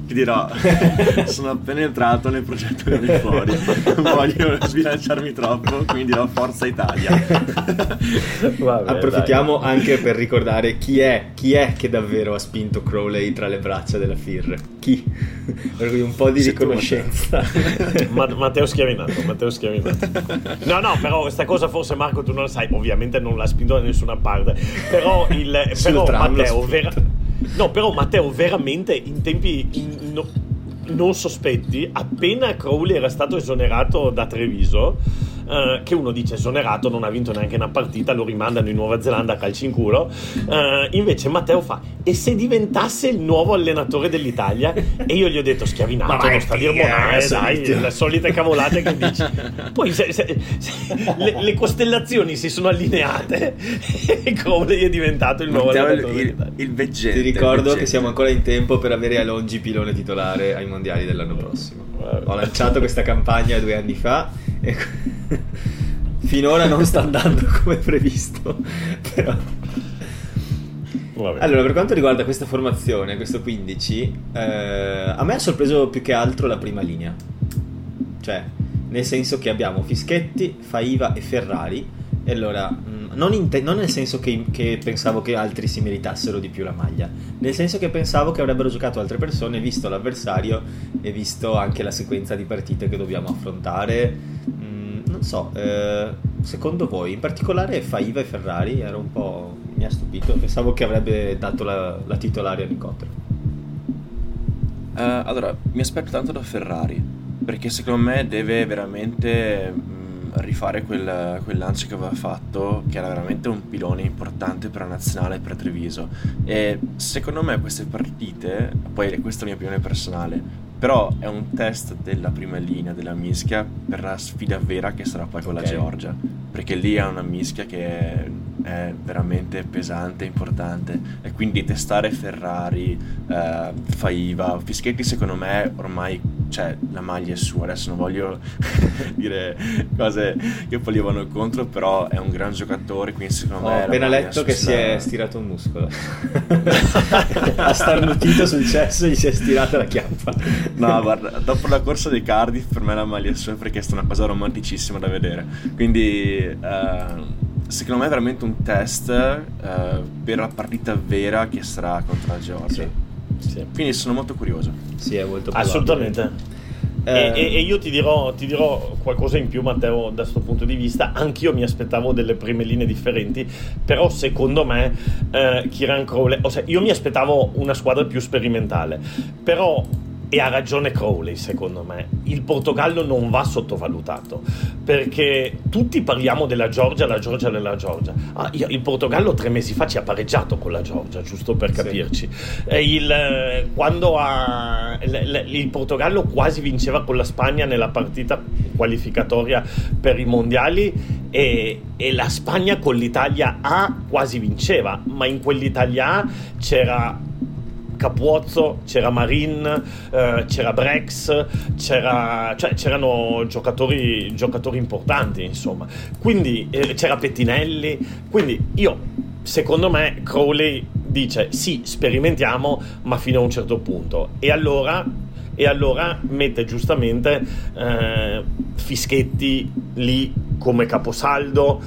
Ti dirò, sono appena entrato nel progetto di fuori, non voglio sbilanciarmi troppo, quindi do Forza Italia. Vabbè, Approfittiamo dai. anche per ricordare chi è, chi è che davvero ha spinto Crowley tra le braccia della FIR. Chi? Per cui un po' di Sei riconoscenza. Ma, Matteo Schiavinato, Matteo Schiavinato. No, no, però questa cosa forse Marco tu non la sai, ovviamente non l'ha spinto da nessuna parte, però, il, però Matteo, vera, No, però Matteo, veramente in tempi no, non sospetti, appena Crowley era stato esonerato da Treviso, eh, che uno dice esonerato, non ha vinto neanche una partita, lo rimandano in Nuova Zelanda a calci in culo. Eh, invece Matteo fa, e se diventasse il nuovo allenatore dell'Italia? E io gli ho detto schiavinato, Ma non sta a dire monare, dai, le solite cavolate che dici. Poi se, se, se, le, le, costellazioni si sono allineate e Crowley è diventato il nuovo Matteo allenatore il, il, il veggente. Ti ricordo che siamo ancora in tempo per avere Alongi pilone titolare ai mondiali dell'anno prossimo. Ho lanciato questa campagna due anni fa e finora non sta andando come previsto. Però... Allora, per quanto riguarda questa formazione, questo 15, eh, a me ha sorpreso più che altro la prima linea. Cioè, nel senso che abbiamo Fischetti, Faiva e Ferrari. E allora, mm, non, te- non nel senso che, che, pensavo che altri si meritassero di più la maglia, nel senso che pensavo che avrebbero giocato altre persone, visto l'avversario e visto anche la sequenza di partite che dobbiamo affrontare. Mm, non so, eh, secondo voi, in particolare Faiva e Ferrari, era un po' mi ha stupito. Pensavo che avrebbe dato la, la titolare a. Uh, allora, mi aspetto tanto da Ferrari, perché secondo me deve veramente mh, rifare quel, quel, lancio che aveva fatto, che era veramente un pilone importante per la nazionale e per Treviso. E secondo me queste partite, poi questa è la mia opinione personale, però è un test della prima linea della mischia per la sfida vera che sarà poi con okay. la Georgia, perché lì è una mischia che è veramente pesante, importante. E quindi testare Ferrari, eh, Faiva, Fischetti secondo me ormai cioè, la maglia è sua, adesso non voglio dire cose che poi gli vanno contro, però è un gran giocatore, quindi secondo Ho me... Ho appena letto che si è stirato un muscolo, ha starnutito sul cesso e gli si è stirata la chiappa. no, guarda, dopo la corsa dei Cardiff per me la maglia è sua perché è stata una cosa romanticissima da vedere, quindi... Eh, secondo me è veramente un test uh, per la partita vera che sarà contro la Georgia. Sì, sì. Quindi sono molto curioso. Sì, è molto probabile. Assolutamente. Eh... E, e, io ti dirò, ti dirò, qualcosa in più, Matteo, da questo punto di vista. Anch'io mi aspettavo delle prime linee differenti, però secondo me eh, Kiran Crowley, ossia, io mi aspettavo una squadra più sperimentale, però e ha ragione Crowley, secondo me. Il Portogallo non va sottovalutato perché tutti parliamo della Georgia, la Georgia della Georgia. Ah, il Portogallo tre mesi fa ci ha pareggiato con la Georgia, giusto per capirci. Sì. Il, quando ha, il, il Portogallo quasi vinceva con la Spagna nella partita qualificatoria per i mondiali e, e la Spagna con l'Italia A quasi vinceva, ma in quell'Italia A c'era Capuozzo, c'era Marin, eh, c'era Brex, c'era, cioè, c'erano giocatori, giocatori, importanti, insomma. Quindi eh, c'era Pettinelli. Quindi io, secondo me, Crowley dice sì, sperimentiamo, ma fino a un certo punto. E allora, e allora mette giustamente eh, Fischetti lì come caposaldo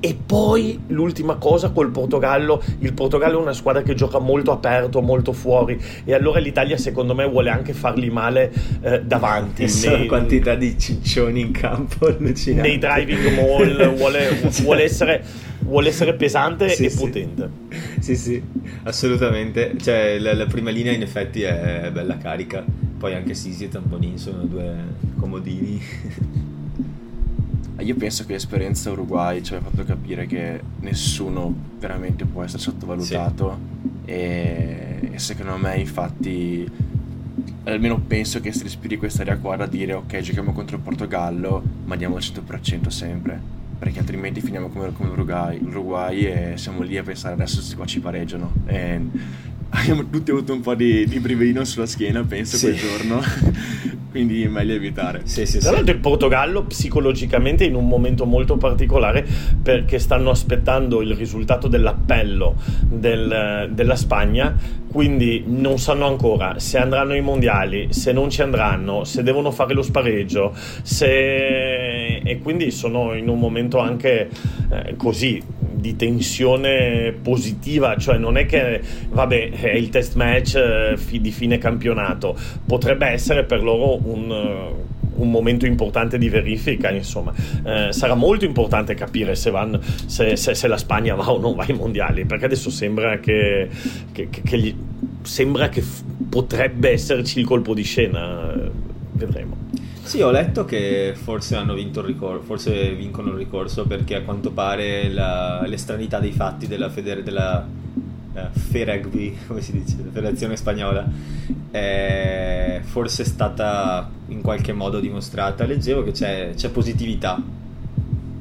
e poi l'ultima cosa col Portogallo, il Portogallo è una squadra che gioca molto aperto, molto fuori e allora l'Italia secondo me vuole anche farli male eh, davanti. E nei, quantità di ciccioni in campo nei driving mall, vuole, vuole, essere, vuole, essere, pesante sì, e sì. potente. Sì, sì, assolutamente. Cioè, la, la, prima linea in effetti è bella carica, poi anche Sisi e Tambonin sono due comodini. Io penso che l'esperienza Uruguay ci abbia fatto capire che nessuno veramente può essere sottovalutato sì. e, e, secondo me infatti almeno penso che si respiri questa aria qua da dire ok giochiamo contro il Portogallo ma diamo il 100% sempre perché altrimenti finiamo come, come Uruguay, Uruguay e siamo lì a pensare adesso qua ci pareggiano e abbiamo tutti avuto un po' di, di brividino sulla schiena penso sì. quel giorno quindi è meglio evitare. Sì, sì, Tra l'altro il Portogallo psicologicamente è in un momento molto particolare perché stanno aspettando il risultato dell'appello del, della Spagna, quindi non sanno ancora se andranno ai mondiali, se non ci andranno, se devono fare lo spareggio, se... e quindi sono in un momento anche eh, così di tensione positiva, cioè non è che vabbè è il test match eh, di fine campionato, potrebbe essere per loro un, eh, un momento importante di verifica, insomma. Eh, sarà molto importante capire se, van, se, se, se, la Spagna va o non va ai mondiali, perché adesso sembra che, che, che, gli, sembra che f- potrebbe esserci il colpo di scena, vedremo. Sì, ho letto che forse hanno vinto il ricorso, forse vincono il ricorso perché a quanto pare la, l'estranità dei fatti della, feder- della uh, FEREGBI, come si dice, federazione spagnola, è forse stata in qualche modo dimostrata. Leggevo che c'è, c'è positività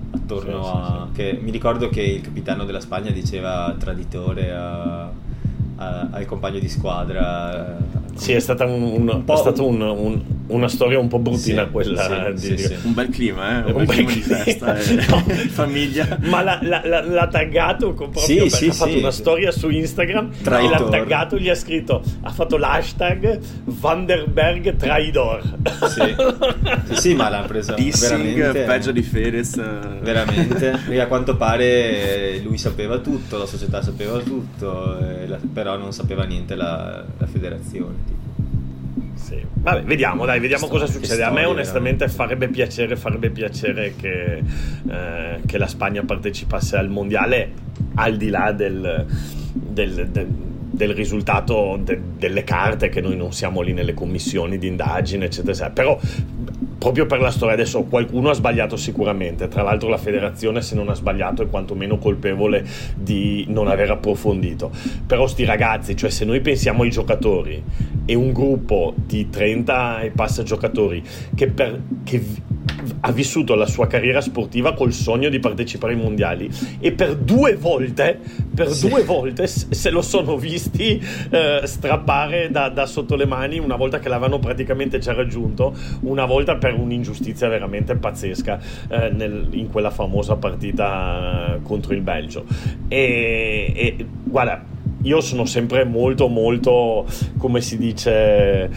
attorno sì, a... Sì, sì. Che, mi ricordo che il capitano della Spagna diceva traditore a, a, al compagno di squadra. Sì, è stata un, un, un, è un, un una storia un po' bruttina sì, quella sì, di, sì, un bel clima eh? un, un bel, clima, clima di festa e no. famiglia ma l'ha, l'ha, l'ha taggato proprio sì, perché ha fatto una storia su Instagram Traidor. e l'ha taggato gli ha scritto ha fatto l'hashtag Vanderberg Traidor sì. sì ma l'ha preso Dissing, veramente peggio di Fedez veramente e a quanto pare lui sapeva tutto la società sapeva tutto la, però non sapeva niente la, la federazione. Sì. Vabbè, vediamo, dai, vediamo cosa succede. A me onestamente farebbe piacere, farebbe piacere che, eh, che, la Spagna partecipasse al mondiale al di là del, del, del del risultato de, delle carte, che noi non siamo lì nelle commissioni di indagine, eccetera, eccetera. Però proprio per la storia adesso qualcuno ha sbagliato sicuramente tra l'altro la federazione se non ha sbagliato è quantomeno colpevole di non aver approfondito però sti ragazzi cioè se noi pensiamo ai giocatori e un gruppo di 30 e passa giocatori che, per, che ha vissuto la sua carriera sportiva col sogno di partecipare ai mondiali e per due volte, per sì. due volte se lo sono visti eh, strappare da, da, sotto le mani una volta che l'avevano praticamente già raggiunto, una volta per un'ingiustizia veramente pazzesca eh, nel, in quella famosa partita eh, contro il Belgio. E, e guarda, io sono sempre molto molto, come si dice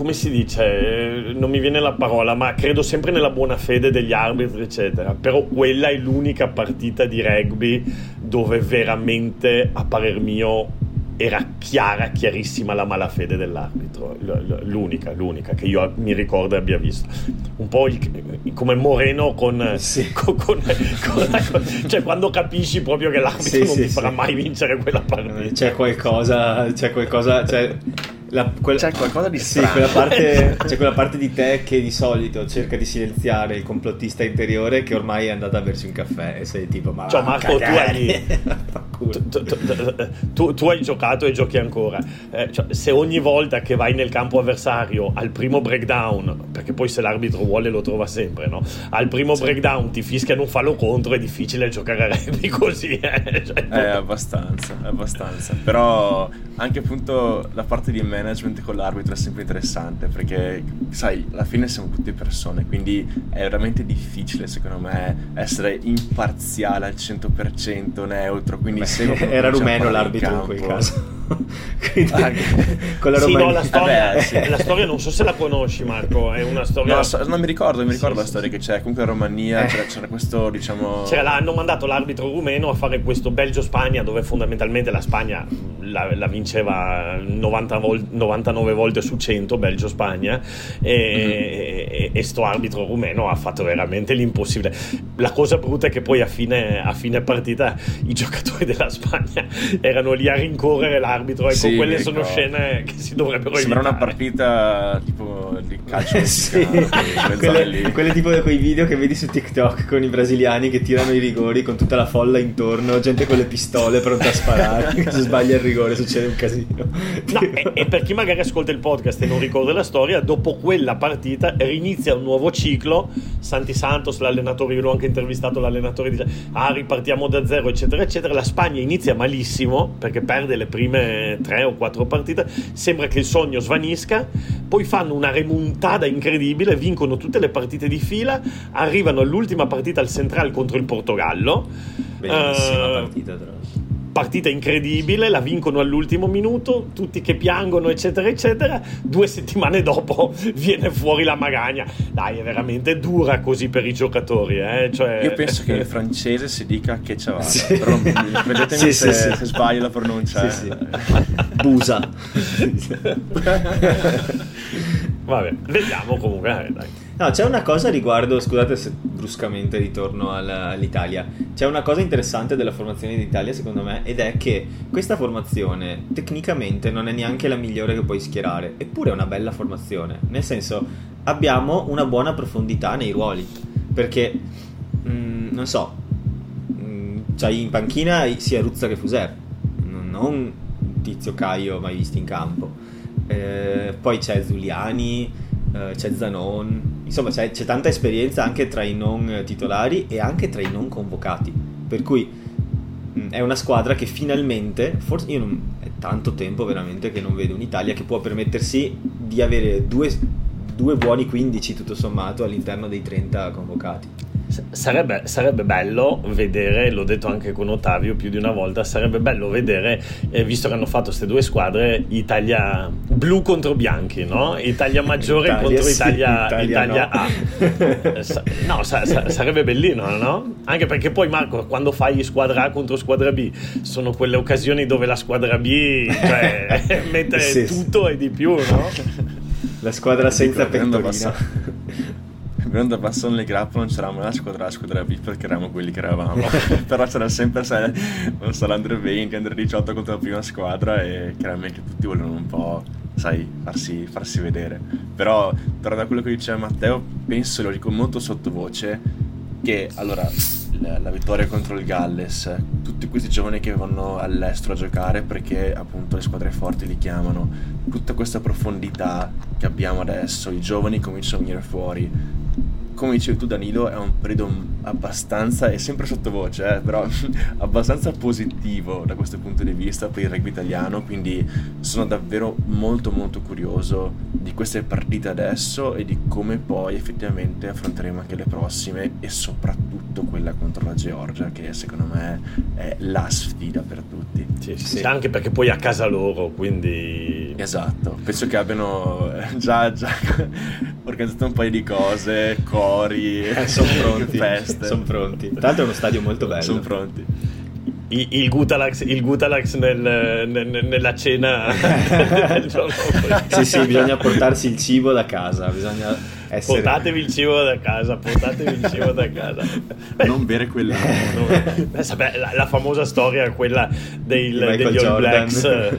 come si dice, non mi viene la parola, ma credo sempre nella buona fede degli arbitri, eccetera. Però quella è l'unica partita di rugby dove veramente, a parer mio, era chiara, chiarissima la malafede dell'arbitro. L'unica, l'unica che io mi ricordo abbia visto. Un po' il, come Moreno con, sì. con, con, con, cioè quando capisci proprio che l'arbitro sì, non sì, ti farà mai vincere quella partita. C'è qualcosa, c'è qualcosa, cioè la, quel, c'è qualcosa di strano. Sì, quella parte, c'è quella parte di te che di solito cerca di silenziare il complottista interiore che ormai è andato a bersi un caffè e sei tipo ma cioè, Marco tu hai, tu, tu, tu, hai giocato e giochi ancora eh, cioè, se ogni volta che vai nel campo avversario al primo breakdown perché poi se l'arbitro vuole lo trova sempre no? al primo sì. breakdown ti fischiano un fallo contro è difficile giocare a rugby così eh? Cioè, eh, abbastanza abbastanza però anche appunto la parte di me management con l'arbitro è sempre interessante perché, sai, alla fine siamo tutte persone, quindi è veramente difficile, secondo me, essere imparziale al 100% neutro. Quindi Beh, era rumeno l'arbitro in quel caso. quindi, ah, con la sì, no, la storia, Vabbè, sì. la storia, non so se la conosci, Marco. È una storia. No, so, non mi ricordo, mi ricordo sì, la storia che c'è. Comunque in Romania eh. c'era, c'era, questo, diciamo. C'era, hanno mandato l'arbitro rumeno a fare questo Belgio-Spagna, dove fondamentalmente la Spagna la, la vinceva 90 vol- 99 volte su 100, Belgio-Spagna, e, mm-hmm. e, e, sto arbitro rumeno ha fatto veramente l'impossibile. La cosa brutta è che poi a fine, a fine partita i giocatori della Spagna erano lì a rincorrere l'arbitro. Ecco, sì, quelle sono scene che si dovrebbero Sembra evitare. una partita tipo di calcio. sì. quelle, quelle tipo quei video che vedi su TikTok con i brasiliani che tirano i rigori con tutta la folla intorno, gente con le pistole pronta a sparare. Se sbaglia il rigore succede un casino. No, e, e per chi magari ascolta il podcast e non ricorda la storia, dopo quella partita rinizia un nuovo ciclo. Santi Santos, l'allenatore, io l'ho anche intervistato, l'allenatore dice: Ah, ripartiamo da zero, eccetera, eccetera. La Spagna inizia malissimo perché perde le prime tre o quattro partite. Sembra che il sogno svanisca. Poi fanno una remontada incredibile, vincono tutte le partite di fila, arrivano all'ultima partita al Central contro il Portogallo. Bellissima uh, partita, tra l'altro partita incredibile, la vincono all'ultimo minuto, tutti che piangono, eccetera, eccetera. Due settimane dopo viene fuori la magagna. Dai, è veramente dura così per i giocatori. Eh? Cioè... Io penso che in francese si dica che c'è sì. però vedetemi sì, se, sì, se, sbaglio la pronuncia. Sì, eh. Busa. Vabbè, vediamo comunque. Eh, dai. No, c'è una cosa riguardo, scusate se bruscamente ritorno all'Italia, c'è una cosa interessante della formazione d'Italia secondo me ed è che questa formazione tecnicamente non è neanche la migliore che puoi schierare, eppure è una bella formazione, nel senso abbiamo una buona profondità nei ruoli, perché mh, mm, non so, mh, mm, c'hai in panchina sia Ruzza che Fuser, non Tizio Caio mai visto in campo, eh, poi c'è Zuliani, eh, c'è Zanon insomma c'è, c'è, tanta esperienza anche tra i non titolari e anche tra i non convocati. Per cui mh, mm, è una squadra che finalmente, forse io non, è tanto tempo veramente che non vedo un'Italia che può permettersi di avere due, due buoni 15 tutto sommato all'interno dei 30 convocati. Sarebbe, sarebbe, bello vedere, l'ho detto anche con Ottavio più di una volta, sarebbe bello vedere, eh, visto che hanno fatto queste due squadre, Italia blu contro bianchi, no? Italia maggiore Italia, contro sì, Italia, Italia, Italia no. A. Eh, no, sa, sa, sarebbe bellino, no? Anche perché poi Marco, quando fai squadra A contro squadra B, sono quelle occasioni dove la squadra B cioè, mette sì, tutto sì. e di più, no? La squadra senza pettorina quando passano le grappe non c'eravamo la squadra la squadra B perché eravamo quelli che eravamo. Però c'era sempre sai, non so, l'Andre 20, Andre 18 contro la prima squadra e chiaramente tutti volevano un po', sai, farsi, farsi vedere. Però, tornando a quello che diceva Matteo, penso, lo dico molto sottovoce, che allora la, la, vittoria contro il Galles, tutti questi giovani che vanno all'estero a giocare perché appunto le squadre forti li chiamano, tutta questa profondità che abbiamo adesso, i giovani cominciano a venire fuori, come dicevi tu Danilo, è un periodo abbastanza, è sempre sottovoce, eh, però abbastanza positivo da questo punto di vista per il rugby italiano, quindi sono davvero molto molto curioso di queste partite adesso e di come poi effettivamente affronteremo anche le prossime e soprattutto quella contro la Georgia che secondo me è la sfida per tutti. Sì, sì, sì. anche perché poi a casa loro, quindi... Esatto, penso che abbiano già, già organizzato un paio di cose, cori, eh, sono pronti, feste. Sono pronti. Tra l'altro è uno stadio molto bello. Sono pronti. Il, il, Gutalax, il Gutalax nel, nel, nella cena sì sì bisogna portarsi il cibo da casa bisogna essere... portatevi il cibo da casa portatevi il cibo da casa Beh, non bere quella la, la, famosa storia quella del, degli All Blacks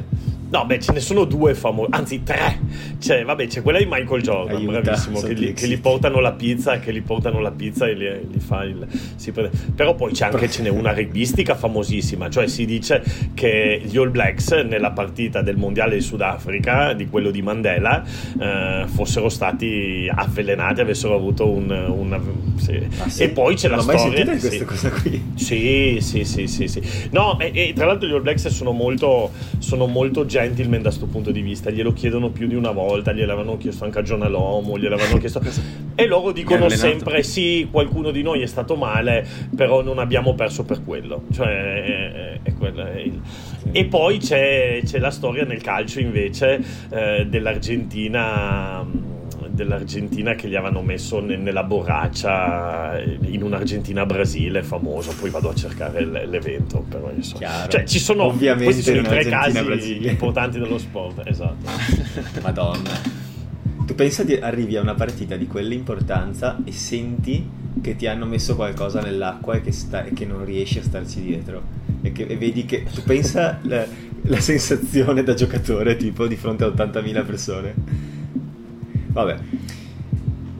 No, beh, ce ne sono due famosi, anzi tre. Cioè, vabbè, c'è quella di Michael Jordan, Aiuta, bravissimo, che gli, che gli, portano la pizza, che gli portano la pizza e gli, gli fa il... Prende. Però poi c'è anche ce n'è una rugbistica famosissima, cioè si dice che gli All Blacks nella partita del Mondiale di Sudafrica, di quello di Mandela, eh, fossero stati avvelenati, avessero avuto un... una, sì. Ah, sì? E poi c'è non la storia... Mai di questa cosa qui? Sì, sì, sì, sì, sì. No, e, e tra l'altro gli All Blacks sono molto, sono molto gentleman da questo punto di vista, glielo chiedono più di una volta, gliel'avevano chiesto anche a John Alomo, gliel'avevano chiesto e loro dicono sempre sì, qualcuno di noi è stato male, però non abbiamo perso per quello. Cioè, è, è quello, è il... E poi c'è, c'è, la storia nel calcio invece eh, dell'Argentina dell'Argentina che gli avevano messo nella borraccia in un'Argentina-Brasile famoso, poi vado a cercare l'evento, però insomma. Cioè, ci sono, Ovviamente questi sono i tre casi Brasile. importanti dello sport, esatto. Madonna. Tu pensa di arrivi a una partita di quell'importanza e senti che ti hanno messo qualcosa nell'acqua e che, sta, e che non riesci a starci dietro. E, che, e vedi che tu pensa la, la sensazione da giocatore tipo di fronte a 80.000 persone Vabbè.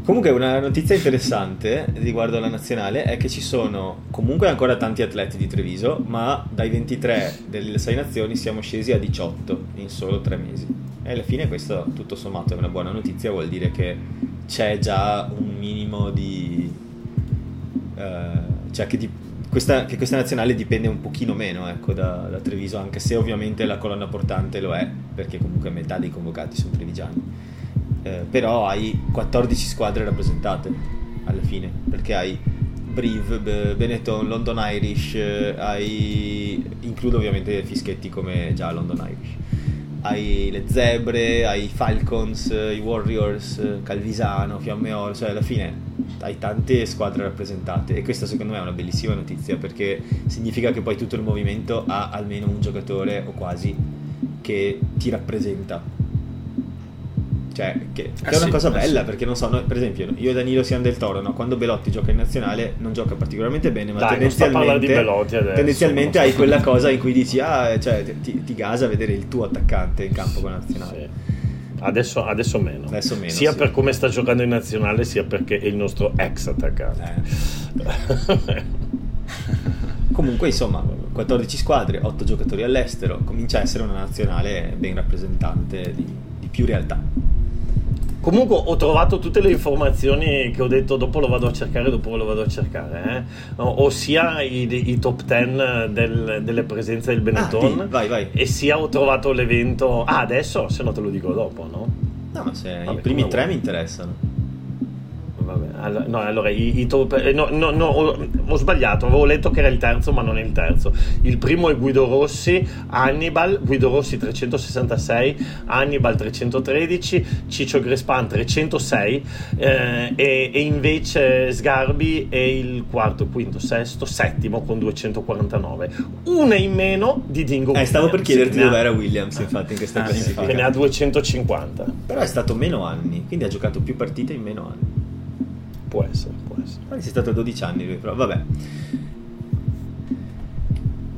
Comunque una notizia interessante riguardo alla nazionale è che ci sono comunque ancora tanti atleti di Treviso, ma dai 23 delle 6 nazioni siamo scesi a 18 in solo 3 mesi. E alla fine questo tutto sommato è una buona notizia, vuol dire che c'è già un minimo di... Uh, cioè che, di, questa, che, questa, nazionale dipende un pochino meno ecco, da, da Treviso, anche se ovviamente la colonna portante lo è, perché comunque metà dei convocati sono trevigiani eh, però hai 14 squadre rappresentate alla fine, perché hai Brive, Benetton, London Irish, eh, hai... includo ovviamente fischetti come già London Irish. Hai le Zebre, hai i Falcons, i Warriors, Calvisano, Fiamme Oro, cioè alla fine hai tante squadre rappresentate e questa secondo me è una bellissima notizia perché significa che poi tutto il movimento ha almeno un giocatore o quasi che ti rappresenta Cioè, che, che eh è una sì, cosa bella sì. perché non so, noi, per esempio, io e Danilo siamo del Toro, no? quando Belotti gioca in nazionale non gioca particolarmente bene, ma Dai, tendenzialmente, adesso, tendenzialmente hai quella cosa in cui dici, ah, cioè, ti, ti, gasa vedere il tuo attaccante in campo con la nazionale. Sì. Adesso, adesso, meno. adesso, meno. Sia per come sta giocando in nazionale, sia perché è il nostro ex attaccante. Eh. Comunque, insomma, 14 squadre, 8 giocatori all'estero, comincia a essere una nazionale ben rappresentante di, di più realtà. Comunque ho trovato tutte le informazioni che ho detto dopo lo vado a cercare, dopo lo vado a cercare, eh? ossia i, i top 10 del, delle presenze del Benetton ah, vai, vai. e sia ho trovato l'evento... Ah adesso se no te lo dico dopo, no? No ma se Vabbè, i primi tre mi interessano vabbè, no, allora i, i eh, no, no, no ho, ho, sbagliato, avevo letto che era il terzo, ma non è il terzo. Il primo è Guido Rossi, Hannibal, Guido Rossi 366, Hannibal 313, Ciccio Grespan 306 eh, e, e, invece Sgarbi è il quarto, quinto, sesto, settimo con 249. Una in meno di Dingo. Eh, stavo per chiederti dove era Williams, infatti, in questa ah, classifica. Che ne ha 250. Però è stato meno anni, quindi ha giocato più partite in meno anni. Può essere, può essere. Ma sei stato 12 anni lui, però vabbè.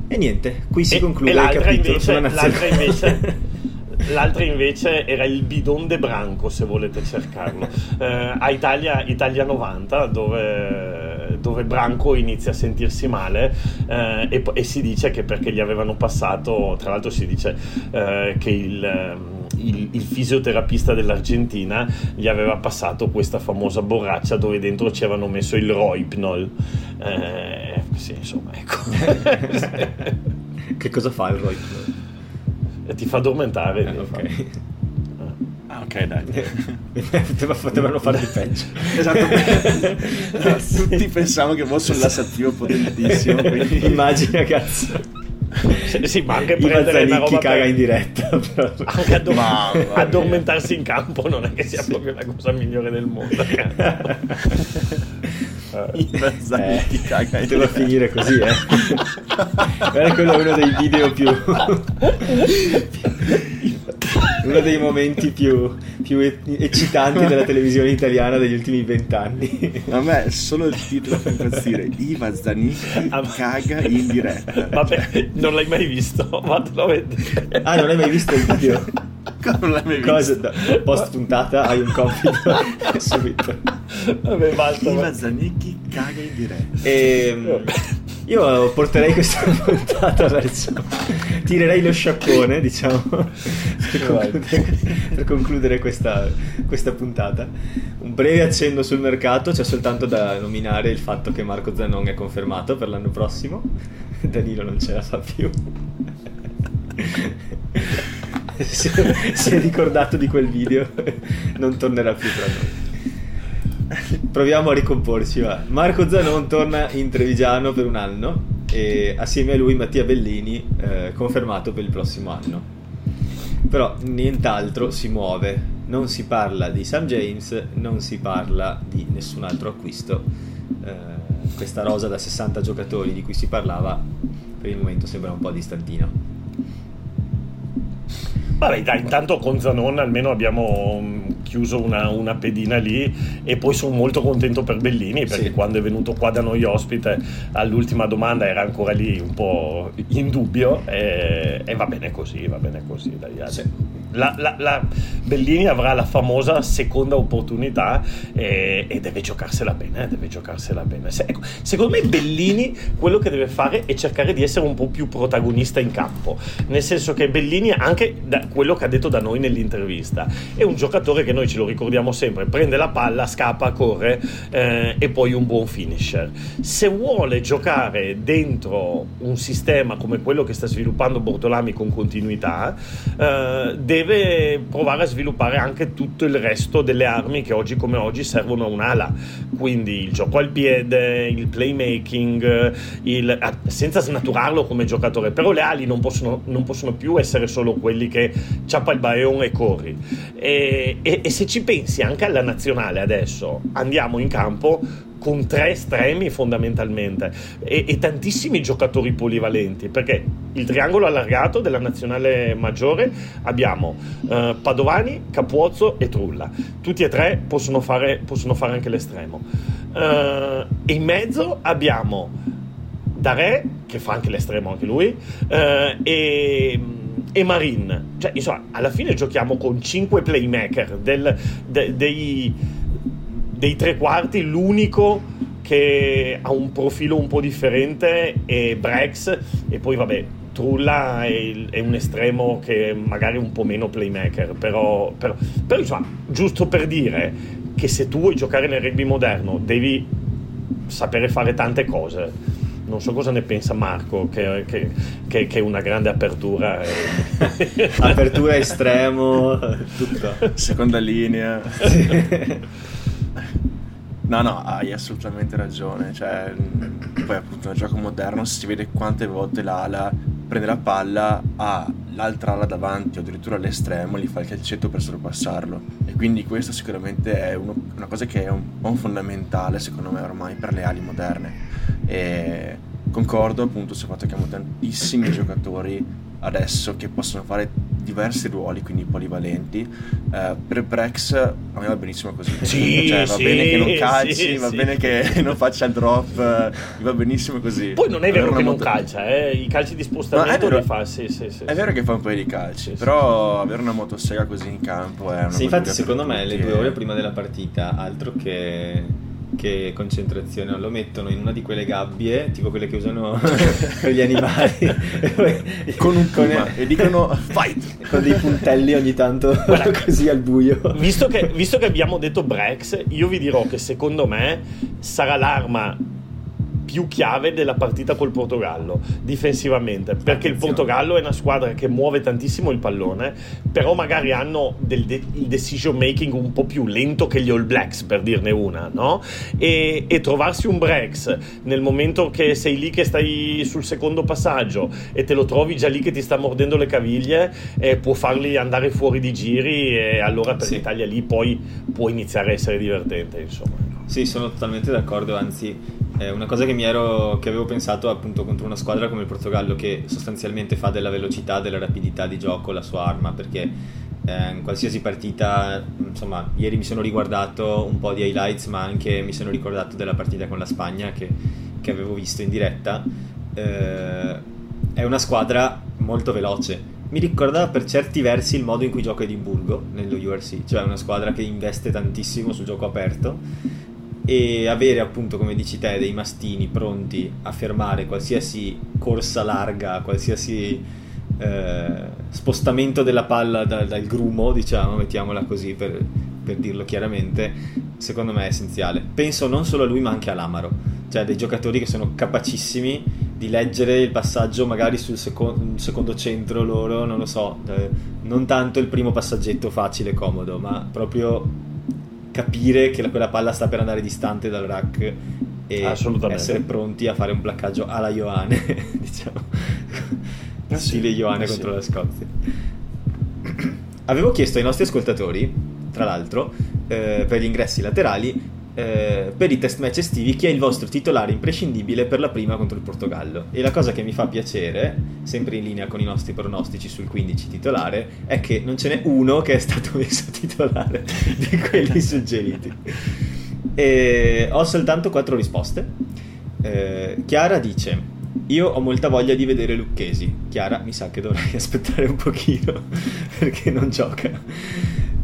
E niente, qui si e, conclude e il capitolo invece, sulla L'altra invece, l'altra invece era il bidon de Branco, se volete cercarlo, eh, a Italia, Italia 90, dove, dove, Branco inizia a sentirsi male eh, e, e, si dice che perché gli avevano passato, tra l'altro si dice eh, che il il, il, fisioterapista dell'Argentina gli aveva passato questa famosa borraccia dove dentro ci avevano messo il Roipnol. Eh, sì, insomma, ecco. che cosa fa il Roipnol? Ti fa addormentare. Eh, ok. Ah, ok, dai. Potevano fare di peggio. esatto. Tutti pensavano che fosse un lassativo potentissimo. Quindi... Immagina, cazzo sì, ma anche prendere una roba caga per... in diretta però. anche addor- ma, addormentarsi in campo non è che sia sì. proprio la cosa migliore del mondo Ivan Zanicchi eh, caga in deve finire così eh Guarda quello è uno dei video più uno dei momenti più, più eccitanti della televisione italiana degli ultimi vent'anni. A me solo il titolo fa impazzire. Iva Zanicchi ah, caga in diretta. Vabbè, non l'hai mai visto, a vedere. Ah, non hai mai visto il video? non l'hai mai Cosa, visto? Post puntata hai un compito subito. Vabbè, basta. Iva Zanicchi caga in diretta. E... Io porterei questa puntata verso. Tirerei lo sciaccone, diciamo, per concludere, per concludere questa, questa, puntata. Un breve accenno sul mercato, c'è soltanto da nominare il fatto che Marco Zanon è confermato per l'anno prossimo. Danilo non ce la fa più. si, si è ricordato di quel video, non tornerà più tra noi. Proviamo a ricomporci. Va. Marco Zanon torna in Trevigiano per un anno e assieme a lui Mattia Bellini eh, confermato per il prossimo anno. Però nient'altro si muove, non si parla di Sam James, non si parla di nessun altro acquisto. Eh, questa rosa da 60 giocatori di cui si parlava per il momento sembra un po' distantina. Vabbè, dai, intanto con Zanon almeno abbiamo mm, chiuso una, una, pedina lì e poi sono molto contento per Bellini perché sì. quando è venuto qua da noi ospite all'ultima domanda era ancora lì un po' in dubbio e, e va bene così, va bene così. Dai, sì. La, la, la, Bellini avrà la famosa seconda opportunità e, e deve giocarsela bene, deve giocarsela bene. Se, ecco, secondo me Bellini quello che deve fare è cercare di essere un po' più protagonista in campo, nel senso che Bellini anche da quello che ha detto da noi nell'intervista è un giocatore che noi noi ce lo ricordiamo sempre, prende la palla, scappa, corre eh, e poi un buon finisher. Se vuole giocare dentro un sistema come quello che sta sviluppando Bortolami con continuità, eh, deve provare a sviluppare anche tutto il resto delle armi che oggi come oggi servono a un'ala. Quindi il gioco al piede, il playmaking, il, ah, senza snaturarlo come giocatore, però le ali non possono, non possono più essere solo quelli che ciappa il baeon e corri. E, e, e se ci pensi anche alla nazionale adesso, andiamo in campo con tre estremi fondamentalmente e, e, tantissimi giocatori polivalenti perché il triangolo allargato della nazionale maggiore abbiamo uh, Padovani, Capuozzo e Trulla tutti e tre possono fare, possono fare anche l'estremo uh, e in mezzo abbiamo Dare che fa anche l'estremo anche lui uh, e e Marin. Cioè, insomma, alla fine giochiamo con 5 playmaker del, de, dei, dei tre quarti, l'unico che ha un profilo un po' differente è Brex e poi vabbè Trulla è, è, un estremo che magari è un po' meno playmaker però, però, però insomma giusto per dire che se tu vuoi giocare nel rugby moderno devi sapere fare tante cose non so cosa ne pensa Marco, che, che, che, che è una grande apertura. apertura estremo, tutto. Seconda linea. No, no, hai assolutamente ragione. Cioè, poi appunto nel gioco moderno si vede quante volte l'ala prende la palla, ha l'altra ala davanti o addirittura all'estremo, gli fa il calcetto per sorpassarlo. E quindi questo sicuramente è uno, una cosa che è un po' fondamentale secondo me ormai per le ali moderne. E concordo appunto sul fatto che abbiamo tantissimi giocatori adesso che possono fare diversi ruoli, quindi polivalenti. Uh, per Brex a me va benissimo così. Sì, cioè, va sì, bene che non calci, sì, va sì. bene che non faccia il drop, uh, va benissimo così. Poi non è vero Avere che non moto- calcia, eh? i calci di spostamento vero- li fa, sì, sì, sì. È vero che fa un paio di calci, Sì, sì. però avere una motosega così in campo è una Sì, infatti secondo me le due ore prima della partita, altro che, che concentrazione, lo mettono in una di quelle gabbie, tipo quelle che usano per gli animali, con un con- puma e dicono fight. con dei puntelli ogni tanto Guarda, così al buio. Visto che, visto che abbiamo detto Brex, io vi dirò che secondo me sarà l'arma più chiave della partita col Portogallo difensivamente perché il. Portogallo è una squadra che muove tantissimo il pallone però magari hanno del de- il decision making un po' più lento che gli All Blacks per dirne una no? e, e trovarsi un Brex nel momento che sei lì che stai sul secondo passaggio e te lo trovi già lì che ti sta mordendo le caviglie eh, può farli andare fuori di giri e allora per Sì. l'Italia lì poi può iniziare a essere divertente insomma Sì, sono totalmente d'accordo, anzi è una cosa che ero che avevo pensato appunto contro una squadra come il Portogallo che sostanzialmente fa della velocità, della rapidità di gioco la sua arma, perché eh, in qualsiasi partita, insomma, ieri mi sono riguardato un po' di highlights, ma anche mi sono ricordato della partita con la Spagna che, che avevo visto in diretta. Eh, è una squadra molto veloce. Mi ricorda per certi versi il modo in cui gioca Edimburgo nello URC, cioè una squadra che investe tantissimo sul gioco aperto e avere appunto come dici te dei mastini pronti a fermare qualsiasi corsa larga, qualsiasi eh, spostamento della palla da- dal grumo, diciamo, mettiamola così per, per dirlo chiaramente, secondo me è essenziale. Penso non solo a lui ma anche all'Amaro, cioè dei giocatori che sono capacissimi di leggere il passaggio magari sul seco- secondo centro loro, non lo so, eh, non tanto il primo passaggetto facile e comodo, ma proprio capire che la- quella palla sta per andare distante dal rack e essere pronti a fare un placcaggio alla Ioane, diciamo, stile Ioane eh sì. contro la Scozia. Avevo chiesto ai nostri ascoltatori, tra l'altro, eh, per gli ingressi laterali, eh, per i test match estivi, chi è il vostro titolare imprescindibile per la prima contro il Portogallo. E la cosa che mi fa piacere, sempre in linea con i nostri pronostici sul 15 titolare, è che non ce n'è uno che è stato messo titolare di quelli suggeriti. E ho soltanto quattro risposte. Eh, Chiara dice: Io ho molta voglia di vedere Lucchesi. Chiara, mi sa che dovrei aspettare un pochino perché non gioca.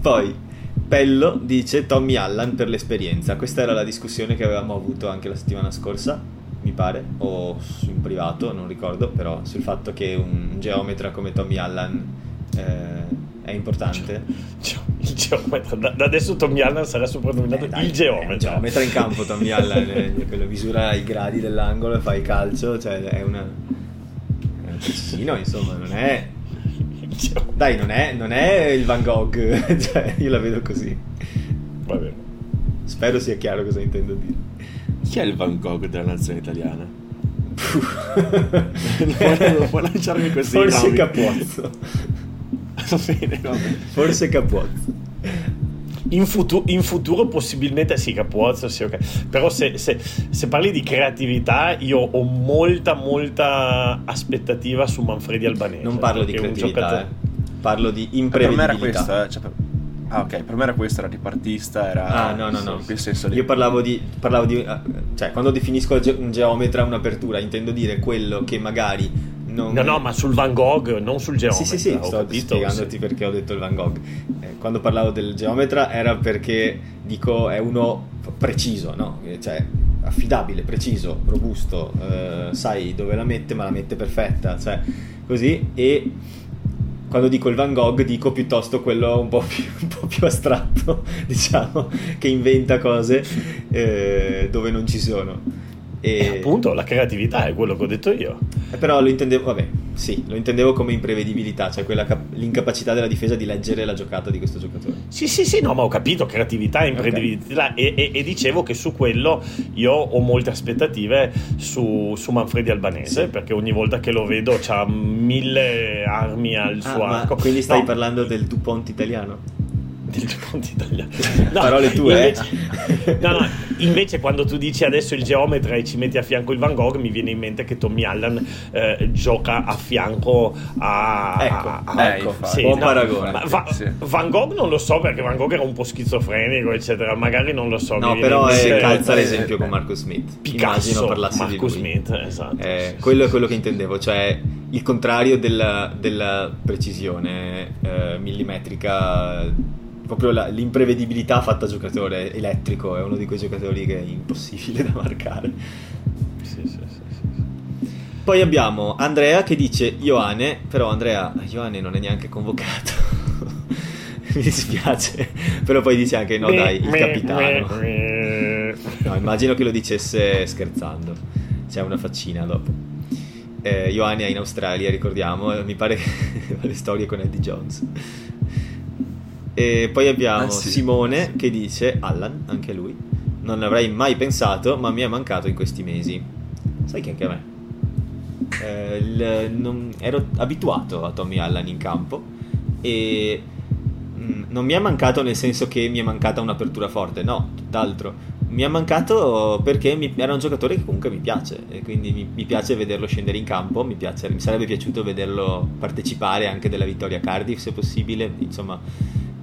Poi Pello dice Tommy Allan per l'esperienza. Questa era la discussione che avevamo avuto anche la settimana scorsa, mi pare, o in privato, non ricordo, però sul fatto che un geometra come Tommy Allan eh, è importante. il geometra da, adesso Tommy Allen sarà soprannominato Eh, dai, il geometra geometra in campo Tommy Allan, eh, quello misura i gradi dell'angolo e fa il calcio, cioè è una... È un precisino, insomma, non è... Il geometra. Dai, non è, non è il Van Gogh, cioè io la vedo così. Va bene. Spero sia chiaro cosa intendo dire. Chi è il Van Gogh della nazione italiana? non, puoi, non puoi lanciarmi così. Forse nomi. Capuozzo. Va bene, va bene. Forse Capuozzo. In, futu- in, futuro possibilmente sì, Capuozzo, sì, ok. Però se, se, se, parli di creatività, io ho molta, molta aspettativa su Manfredi Albanese. Non parlo di creatività, giocatore... eh. parlo di imprevedibilità. Per me era questa, cioè, per... Ah, ok, per me era questo, era ripartista, era... Ah, no, no, no. Io parlavo di... Parlavo di ah, cioè, quando definisco un geometra un'apertura, intendo dire quello che magari non... No, no, ma sul Van Gogh, non sul geometra. Sì, sì, sì, sto capito, spiegandoti sì. perché ho detto il Van Gogh. Eh, quando parlavo del geometra era perché, dico, è uno preciso, no? Cioè, affidabile, preciso, robusto, eh, sai dove la mette, ma la mette perfetta, cioè, così, e quando dico il Van Gogh dico piuttosto quello un po' più, un po più astratto, diciamo, che inventa cose eh, dove non ci sono. E... e... appunto la creatività è quello che ho detto io. Eh, però lo intendevo, vabbè, sì, lo intendevo come imprevedibilità, cioè quella cap- l'incapacità della difesa di leggere la giocata di questo giocatore. Sì, sì, sì, no, ma ho capito, creatività e imprevedibilità okay. e, e, e, dicevo che su quello io ho molte aspettative su, su Manfredi Albanese, sì. perché ogni volta che lo vedo ha mille armi al ah, suo arco. Quindi stai no. parlando del Dupont italiano? Del Ponte italiano. No, Parole tue. Invece, no, no, invece quando tu dici adesso il geometra e ci metti a fianco il Van Gogh, mi viene in mente che Tommy Allen eh, gioca a fianco a... Ecco, a, ecco sì, buon no, paragone. Va, sì. Van Gogh non lo so perché Van Gogh era un po' schizofrenico, eccetera. Magari non lo so. No, però è, calza l'esempio con Marco Smith. Picasso, Immagino parlassi Marco Smith, esatto. Eh, quello è quello che intendevo, cioè il contrario della, della precisione eh, millimetrica proprio la, l'imprevedibilità fatta giocatore elettrico, è uno di quei giocatori che è impossibile da marcare. Sì, sì, sì, Poi abbiamo Andrea che dice Ioane, però Andrea, Ioane non è neanche convocato. Mi dispiace, però poi dice anche no dai, il capitano. No, immagino che lo dicesse scherzando. C'è una faccina dopo. Eh, Ioane è in Australia, ricordiamo, mi pare che le storie con Eddie Jones. E poi abbiamo ah, sì. Simone che dice, Allan, anche lui, non avrei mai pensato, ma mi è mancato in questi mesi. Sai che anche a me. Eh, il, non, ero abituato a Tommy Allan in campo e mh, mm, non mi è mancato nel senso che mi è mancata un'apertura forte, no, tutt'altro. Mi è mancato perché mi, era un giocatore che comunque mi piace e quindi mi, mi piace vederlo scendere in campo, mi, piace, mi sarebbe piaciuto vederlo partecipare anche della vittoria Cardiff se possibile, insomma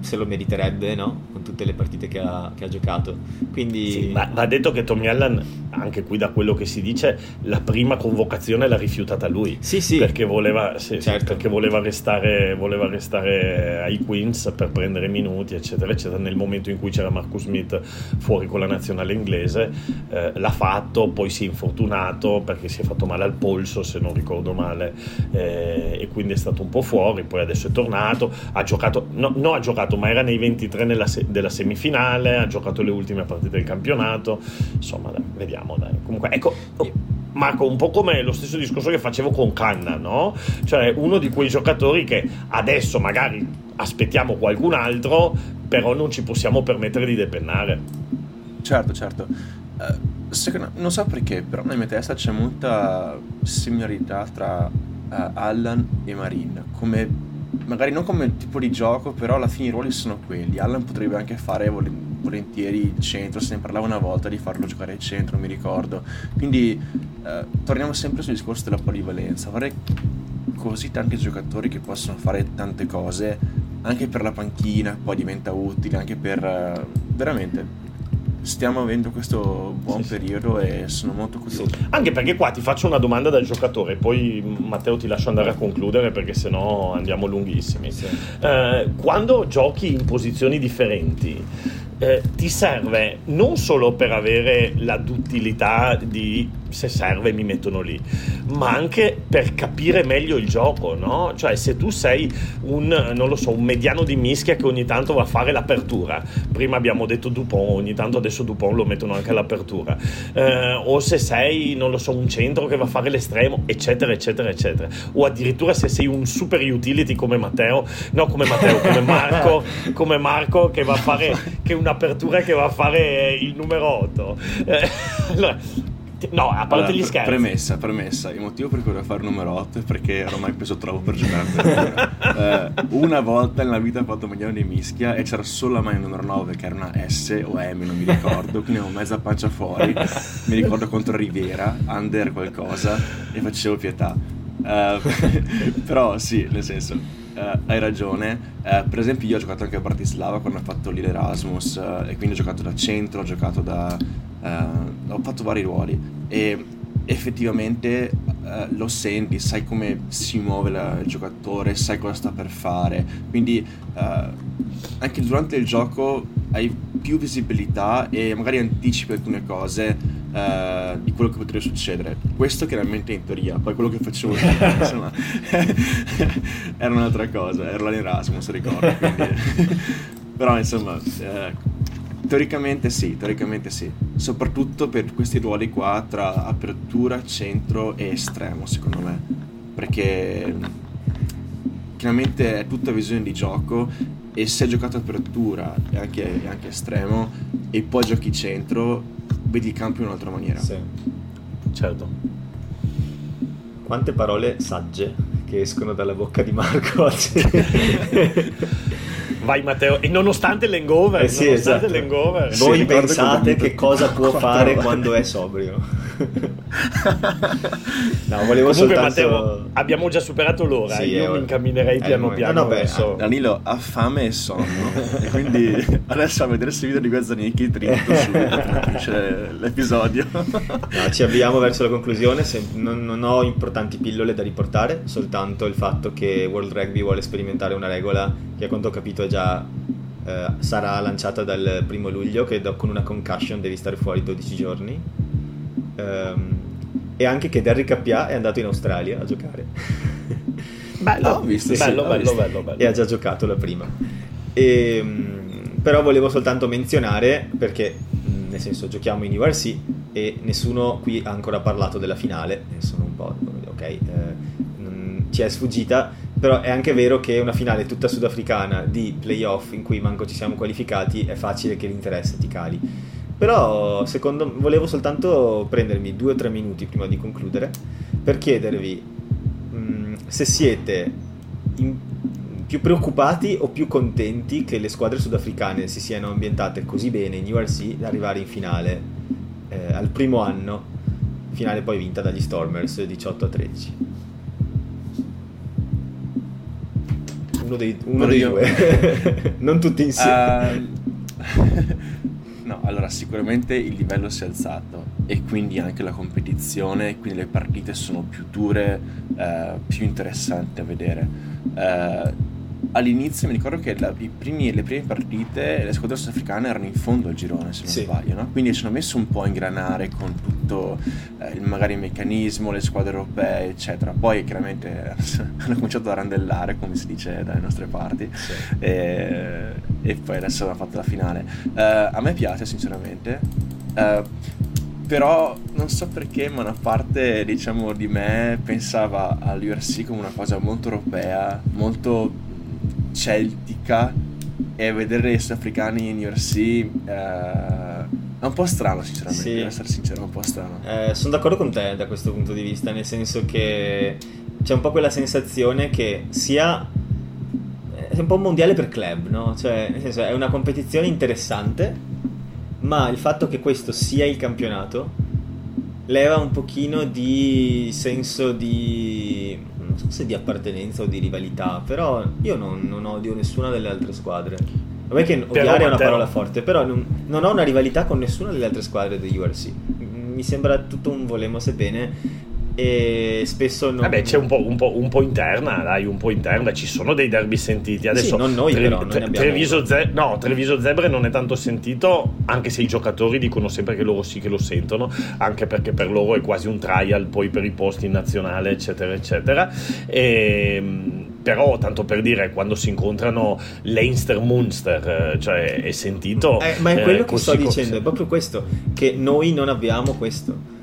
se lo meriterebbe, no? Con tutte le partite che ha, che ha giocato. Quindi... Sì, ma va detto che Tommy Allen, anche qui da quello che si dice, la prima convocazione l'ha rifiutata lui. Sì, sì. Perché voleva, sì, certo. perché voleva, restare, voleva restare ai Queens per prendere minuti, eccetera, eccetera. Nel momento in cui c'era Marcus Smith fuori con la nazionale inglese, eh, l'ha fatto, poi si è infortunato perché si è fatto male al polso, se non ricordo male, eh, e quindi è stato un po' fuori. Poi adesso è tornato, ha giocato, no, no ha giocato giocato, ma era nei 23 se- della semifinale, ha giocato le ultime partite del campionato. Insomma, dai, vediamo. Dai. Comunque, ecco. Marco, un po' come lo stesso discorso che facevo con Canna, no? Cioè, uno di quei giocatori che adesso magari aspettiamo qualcun altro, però non ci possiamo permettere di depennare. Certo, certo. Uh, secondo, non so perché, però nella mia testa c'è molta similarità tra uh, Allan e Marin, come magari non come tipo di gioco, però alla fine i ruoli sono quelli. Allan potrebbe anche fare volentieri il centro, se ne parlava una volta di farlo giocare al centro, mi ricordo. Quindi eh, torniamo sempre sul discorso della polivalenza. Vorrei così tanti giocatori che possono fare tante cose, anche per la panchina, poi diventa utile, anche per... Eh, veramente stiamo avendo questo buon sì, periodo sì. e sono molto curioso. Sì. Anche perché qua ti faccio una domanda dal giocatore, poi Matteo ti lascio andare a concludere perché sennò andiamo lunghissimi. Eh, quando giochi in posizioni differenti, eh, ti serve non solo per avere la duttilità di se serve mi mettono lì, ma anche per capire meglio il gioco, no? Cioè se tu sei un, non lo so, un mediano di mischia che ogni tanto va a fare l'apertura, prima abbiamo detto Dupont, ogni tanto adesso Dupont lo mettono anche all'apertura, eh, o se sei, non lo so, un centro che va a fare l'estremo, eccetera, eccetera, eccetera, o addirittura se sei un super utility come Matteo, no come Matteo, come Marco, come Marco che va a fare, che un'apertura che va a fare il numero 8. Eh, allora, No, a parte allora, gli scherzi. Premessa, premessa. Il motivo per cui volevo fare il numero 8 è perché ormai peso troppo per giocare eh, Una volta nella vita ho fatto Magliano di mischia e c'era solo la maglia numero 9 che era una S o M, non mi ricordo, quindi avevo mezza pancia fuori. mi ricordo contro Riviera, under qualcosa e facevo pietà. Uh, però sì, nel senso, uh, hai ragione. Uh, per esempio, io ho giocato anche a Bratislava quando ho fatto lì l'Erasmus e quindi ho giocato da centro, ho giocato da. ho fatto vari ruoli e effettivamente lo senti, sai come si muove la, il giocatore, sai cosa sta per fare. Quindi anche durante il gioco hai più visibilità e magari anticipi alcune cose uh, di quello che potrebbe succedere. Questo chiaramente in teoria, poi quello che facevo insomma, era un'altra cosa, era l'Erasmus, ricordo. Però insomma, eh, teoricamente sì, teoricamente sì. Soprattutto per questi ruoli qua tra apertura, centro e estremo, secondo me. Perché chiaramente è tutta visione di gioco e se hai giocato apertura e anche, anche, estremo e poi giochi centro, vedi il campo in un'altra maniera. Sì, certo. Quante parole sagge che escono dalla bocca di Marco oggi. Vai Matteo, e nonostante l'hangover, eh sì, nonostante esatto. l'hangover voi sì, pensate che cosa può fare quando è sobrio? No, volevo Comunque, soltanto... Matteo, abbiamo già superato l'ora. Sì, Io mi incamminerei piano piano. No, no, verso... Danilo ha fame e sonno. quindi adesso a vedere il video di Guazzanicchi tritto su l'episodio. No, ci avviamo verso la conclusione. Non, non, ho importanti pillole da riportare, soltanto il fatto che World Rugby vuole sperimentare una regola che a quanto ho capito è già eh, sarà lanciata dal primo luglio, che con una concussion devi stare fuori 12 giorni Um, e anche che Derrick Appia è andato in Australia a giocare. Bello, oh, visto, sì, bello, bello, bello, bello, E ha già giocato la prima. E, um, però volevo soltanto menzionare, perché nel senso giochiamo in URC e nessuno qui ha ancora parlato della finale, sono un po', ok, eh, ci è sfuggita, però è anche vero che una finale tutta sudafricana di playoff in cui manco ci siamo qualificati è facile che l'interesse ti cali però secondo volevo soltanto prendermi due o tre minuti prima di concludere per chiedervi mh, mm, se siete in, più preoccupati o più contenti che le squadre sudafricane si siano ambientate così bene in URC da arrivare in finale eh, al primo anno, finale poi vinta dagli Stormers 18 a 13. Uno dei, uno dei due, non tutti insieme. Uh... No, allora sicuramente il livello si è alzato e quindi anche la competizione, quindi le partite sono più dure, eh, più interessanti da vedere. Eh, all'inizio mi ricordo che la, primi, le prime partite le squadre sudafricane erano in fondo al girone se non sì. sbaglio no? quindi ci hanno messo un po' a ingranare con tutto eh, il, magari il meccanismo le squadre europee eccetera poi chiaramente hanno cominciato a randellare come si dice dalle nostre parti sì. e, e, poi adesso hanno fatto la finale eh, a me piace sinceramente eh, però non so perché, ma una parte diciamo di me pensava all'URC come una cosa molto europea, molto celtica e vedere i sudafricani in URC eh, è un po' strano sinceramente, sì. devo essere sincero, è un po' strano. Eh, sono d'accordo con te da questo punto di vista, nel senso che c'è un po' quella sensazione che sia è un po' un mondiale per club, no? Cioè, nel senso, è una competizione interessante, ma il fatto che questo sia il campionato leva un pochino di senso di non so se di appartenenza o di rivalità, però io non, non odio nessuna delle altre squadre. Vabbè che odiare è una parola forte, però non, non, ho una rivalità con nessuna delle altre squadre degli URC. Mi sembra tutto un volemo sebbene e spesso non... Vabbè c'è un po', un, po', un po', interna, dai, un po' interna, ci sono dei derby sentiti. Adesso sì, non noi Tre, però, tre, abbiamo... Treviso, Ze- no, Treviso Zebre non è tanto sentito, anche se i giocatori dicono sempre che loro sì che lo sentono, anche perché per loro è quasi un trial poi per i posti in nazionale, eccetera, eccetera. E ehm, però tanto per dire quando si incontrano Leinster Munster cioè è sentito eh, ma è quello eh, che sto dicendo è proprio questo che noi non abbiamo questo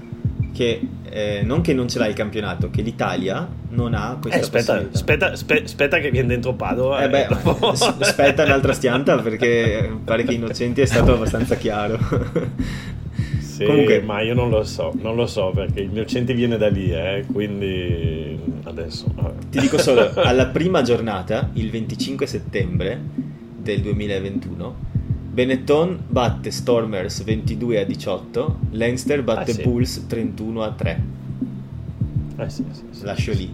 che eh, non che non ce l'ha il campionato, che l'Italia non ha questa eh, aspetta, aspetta, spe, aspetta, che viene dentro Padova. Eh beh, dopo... aspetta un'altra stianta perché pare che Innocenti è stato abbastanza chiaro. Sì, Comunque, ma io non lo so, non lo so perché centro viene da lì, eh, quindi adesso... Vabbè. Ti dico solo, alla prima giornata, il 25 settembre del 2021, Benetton batte Stormers 22 a 18, Leinster batte ah, sì. Bulls 31 a 3. Eh sì, sì, sì, Lascio lì.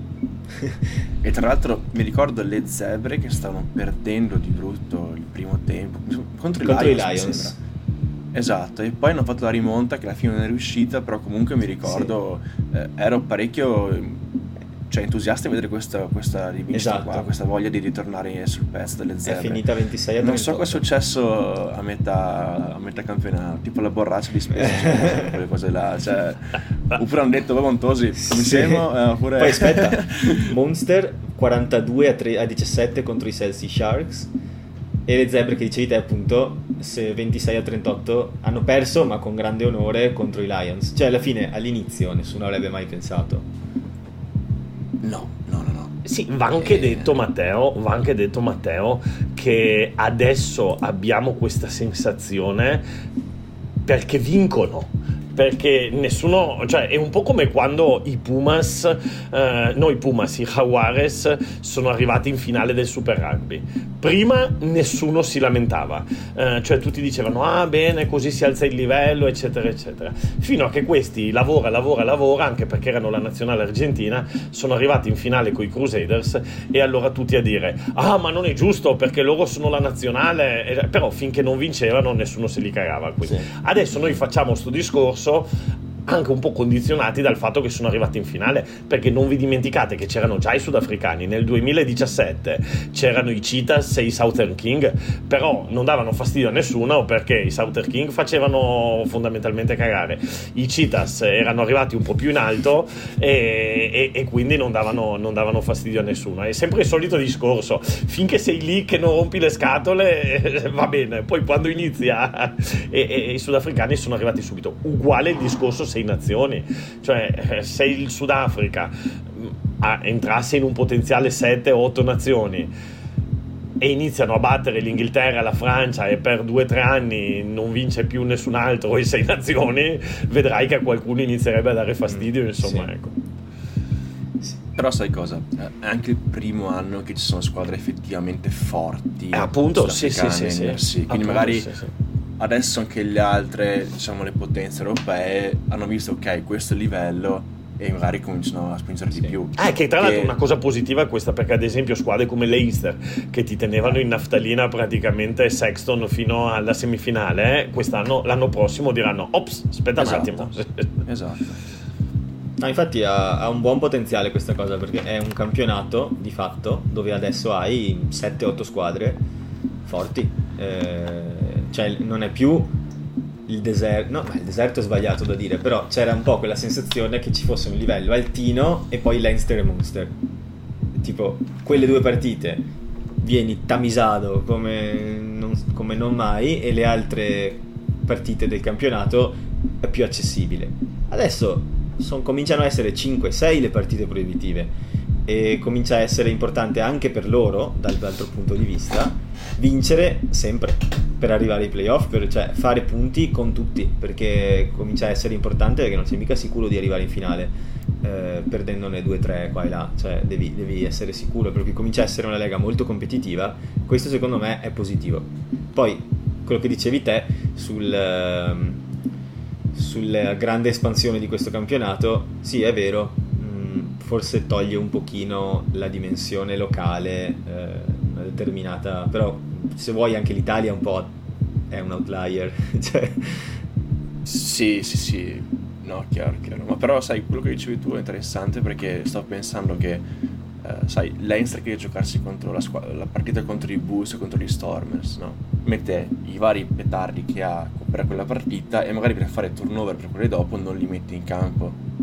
e tra l'altro mi ricordo le zebre che stavano perdendo di brutto il primo tempo contro, contro i Lions. I Lions. Esatto, e poi hanno fatto la rimonta che alla fine non è riuscita, però comunque mi ricordo, sì. eh, ero parecchio cioè, entusiasta di vedere questa, questa rivincita esatto. qua, questa voglia di ritornare sul pezzo delle zebre. È finita 26 a 38. Non so cosa è successo a metà, a metà campionato, tipo la borraccia di spesa, quelle cose là. Cioè, oppure hanno detto, vai Montosi, sì. Eh, oppure... Poi aspetta, Monster 42 a, 3, a 17 contro i Celsi Sharks e le zebre che dicevi te appunto 26 a 38 hanno perso ma con grande onore contro i Lions cioè alla fine all'inizio nessuno avrebbe mai pensato No, no, no, no. Sì, va anche, eh... detto, Matteo, va anche detto Matteo che adesso abbiamo questa sensazione perché vincono perché nessuno, cioè è un po' come quando i Pumas, eh, no i Pumas, i Jaguares sono arrivati in finale del Super Rugby. Prima nessuno si lamentava, eh, cioè tutti dicevano ah bene così si alza il livello eccetera eccetera, fino a che questi lavora, lavora, lavora, anche perché erano la nazionale argentina, sono arrivati in finale con i Crusaders e allora tutti a dire ah ma non è giusto perché loro sono la nazionale, però finché non vincevano nessuno se li cagava. Sì. Adesso noi facciamo questo discorso só anche un po' condizionati dal fatto che sono arrivati in finale, perché non vi dimenticate che c'erano già i sudafricani, nel 2017 c'erano i Cheetahs e i Southern King, però non davano fastidio a nessuno perché i Southern King facevano fondamentalmente cagare, i Cheetahs erano arrivati un po' più in alto e, e, e quindi non davano, non davano, fastidio a nessuno. È sempre il solito discorso, finché sei lì che non rompi le scatole va bene, poi quando inizia e, e i sudafricani sono arrivati subito, uguale il discorso sei nazioni, cioè eh, se il Sudafrica entrasse in un potenziale 7 o 8 nazioni e iniziano a battere l'Inghilterra, la Francia e per due o tre anni non vince più nessun altro i sei nazioni, vedrai che a qualcuno inizierebbe a dare fastidio, mm, insomma, sì. ecco. Però sai cosa? È anche il primo anno che ci sono squadre effettivamente forti. Eh, appunto, sì, sì, sì, sì. Quindi appunto, magari sì, sì adesso anche le altre, diciamo, le potenze europee hanno visto, ok, questo è il livello e magari cominciano a spingere sì. di più. Ah, che tra l'altro che... una cosa positiva è questa, perché ad esempio squadre come Leicester, che ti tenevano in naftalina praticamente Sexton fino alla semifinale, eh, quest'anno, l'anno prossimo diranno, ops, aspetta esatto. un attimo. esatto. No, infatti ha, ha, un buon potenziale questa cosa, perché è un campionato, di fatto, dove adesso hai 7-8 squadre forti. Eh cioè non è più il deserto, no, il deserto è sbagliato da dire, però c'era un po' quella sensazione che ci fosse un livello altino e poi Leinster e Munster. Tipo, quelle due partite vieni tamisato come non, come non mai e le altre partite del campionato è più accessibile. Adesso son, cominciano a essere 5-6 le partite proibitive e comincia a essere importante anche per loro, dall'altro punto di vista, vincere sempre per arrivare ai playoff, per, cioè fare punti con tutti, perché comincia a essere importante perché non sei mica sicuro di arrivare in finale eh, perdendone 2-3 qua e là, cioè devi, devi, essere sicuro perché comincia a essere una lega molto competitiva, questo secondo me è positivo. Poi quello che dicevi te sul, ehm, sulla grande espansione di questo campionato, sì è vero, forse toglie un pochino la dimensione locale, eh, una determinata, però se vuoi anche l'Italia un po' è un outlier. cioè... Sì, sì, sì, no, chiaro, chiaro. Ma però sai, quello che dicevi tu è interessante perché sto pensando che, eh, sai, Leinster che giocarsi contro la, squ- la partita contro i Bulls e contro gli Stormers, no? Mette i vari petardi che ha per quella partita e magari per fare turnover per quelle dopo non li mette in campo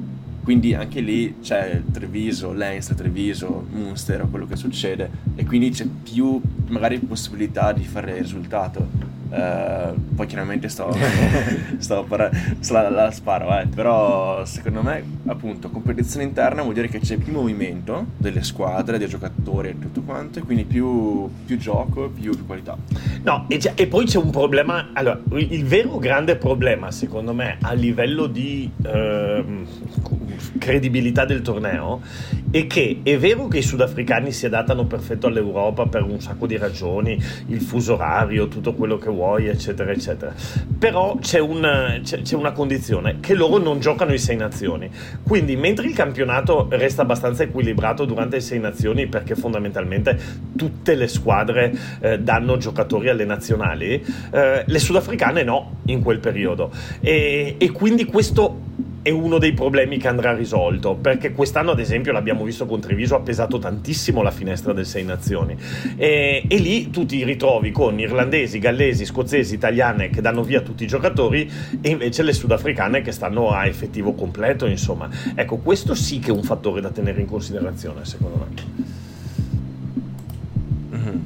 quindi anche lì c'è Treviso, Leinster, Treviso, Munster, quello che succede e quindi c'è più magari possibilità di fare risultato. Uh, poi chiaramente sto, sto la, la, sparo, eh. però secondo me appunto competizione interna vuol dire che c'è più movimento delle squadre, dei giocatori e tutto quanto, e quindi più, più gioco, più, più qualità. No, e, e, poi c'è un problema, allora, il vero grande problema secondo me a livello di eh, credibilità del torneo è che è vero che i sudafricani si adattano perfetto all'Europa per un sacco di ragioni, il fuso orario, tutto quello che vuoi, eccetera, eccetera, però c'è, un, c'è, c'è una condizione, che loro non giocano in sei nazioni quindi, mentre il campionato resta abbastanza equilibrato durante le sei nazioni, perché fondamentalmente tutte le squadre eh, danno giocatori alle nazionali, eh, le sudafricane no in quel periodo. E, e quindi questo è uno dei problemi che andrà risolto perché quest'anno ad esempio l'abbiamo visto con Treviso ha pesato tantissimo la finestra del Sei Nazioni. E, e, lì tu ti ritrovi con irlandesi, gallesi, scozzesi, italiane che danno via tutti i giocatori e invece le sudafricane che stanno a effettivo completo insomma. Ecco questo sì che è un fattore da tenere in considerazione secondo me. Mm-hmm.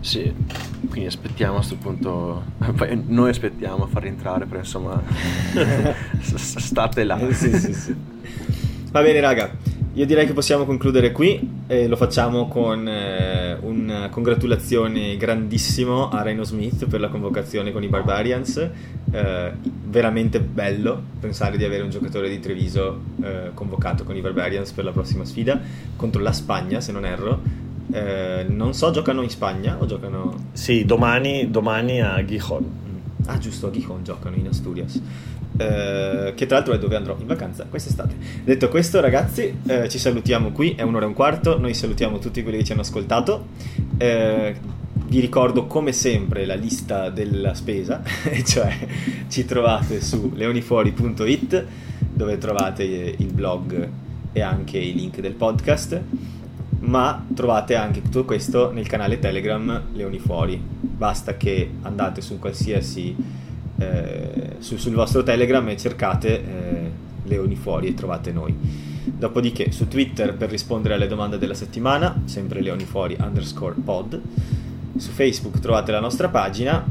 sì quindi aspettiamo a questo punto. Noi aspettiamo a far rientrare, però insomma, state là. Eh, sì, sì, sì. Va bene, raga. Io direi che possiamo concludere qui e lo facciamo con eh, una congratulazione grandissimo a Reno Smith per la convocazione con i Barbarians. Eh, veramente bello pensare di avere un giocatore di Treviso eh, convocato con i Barbarians per la prossima sfida contro la Spagna, se non erro eh, non so, giocano in Spagna o giocano... Sì, domani, domani a Gijón. Mm. Ah, giusto, a Gijón giocano in Asturias. Eh, che tra l'altro è dove andrò in vacanza quest'estate. Detto questo, ragazzi, eh, ci salutiamo qui. È un'ora e un quarto. Noi salutiamo tutti quelli che ci hanno ascoltato. Eh, vi ricordo come sempre la lista della spesa, cioè ci trovate su leonifuori.it dove trovate il blog e anche i link del podcast ma trovate anche tutto questo nel canale Telegram Leoni Fuori. Basta che andate su qualsiasi eh, su, sul vostro Telegram e cercate eh, Leoni Fuori e trovate noi. Dopodiché su Twitter per rispondere alle domande della settimana, sempre Leoni Fuori underscore pod. Su Facebook trovate la nostra pagina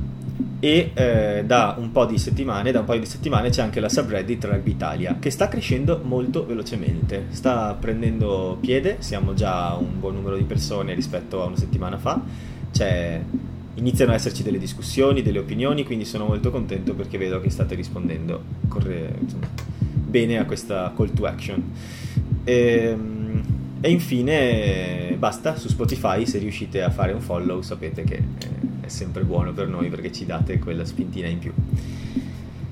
e eh, da un po' di settimane, da un paio di settimane c'è anche la subreddit Rugby Italia che sta crescendo molto velocemente, sta prendendo piede, siamo già un buon numero di persone rispetto a una settimana fa, c'è, iniziano ad esserci delle discussioni, delle opinioni, quindi sono molto contento perché vedo che state rispondendo corre, insomma, bene a questa call to action. Ehm, e infine basta, su Spotify se riuscite a fare un follow sapete che... Eh, è sempre buono per noi perché ci date quella spintina in più.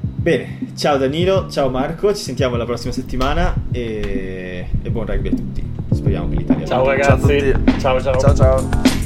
Bene, ciao Danilo, ciao Marco, ci sentiamo la prossima settimana e, e buon rugby a tutti. Speriamo che l'Italia... Ciao ragazzi, ciao ciao. ciao, ciao.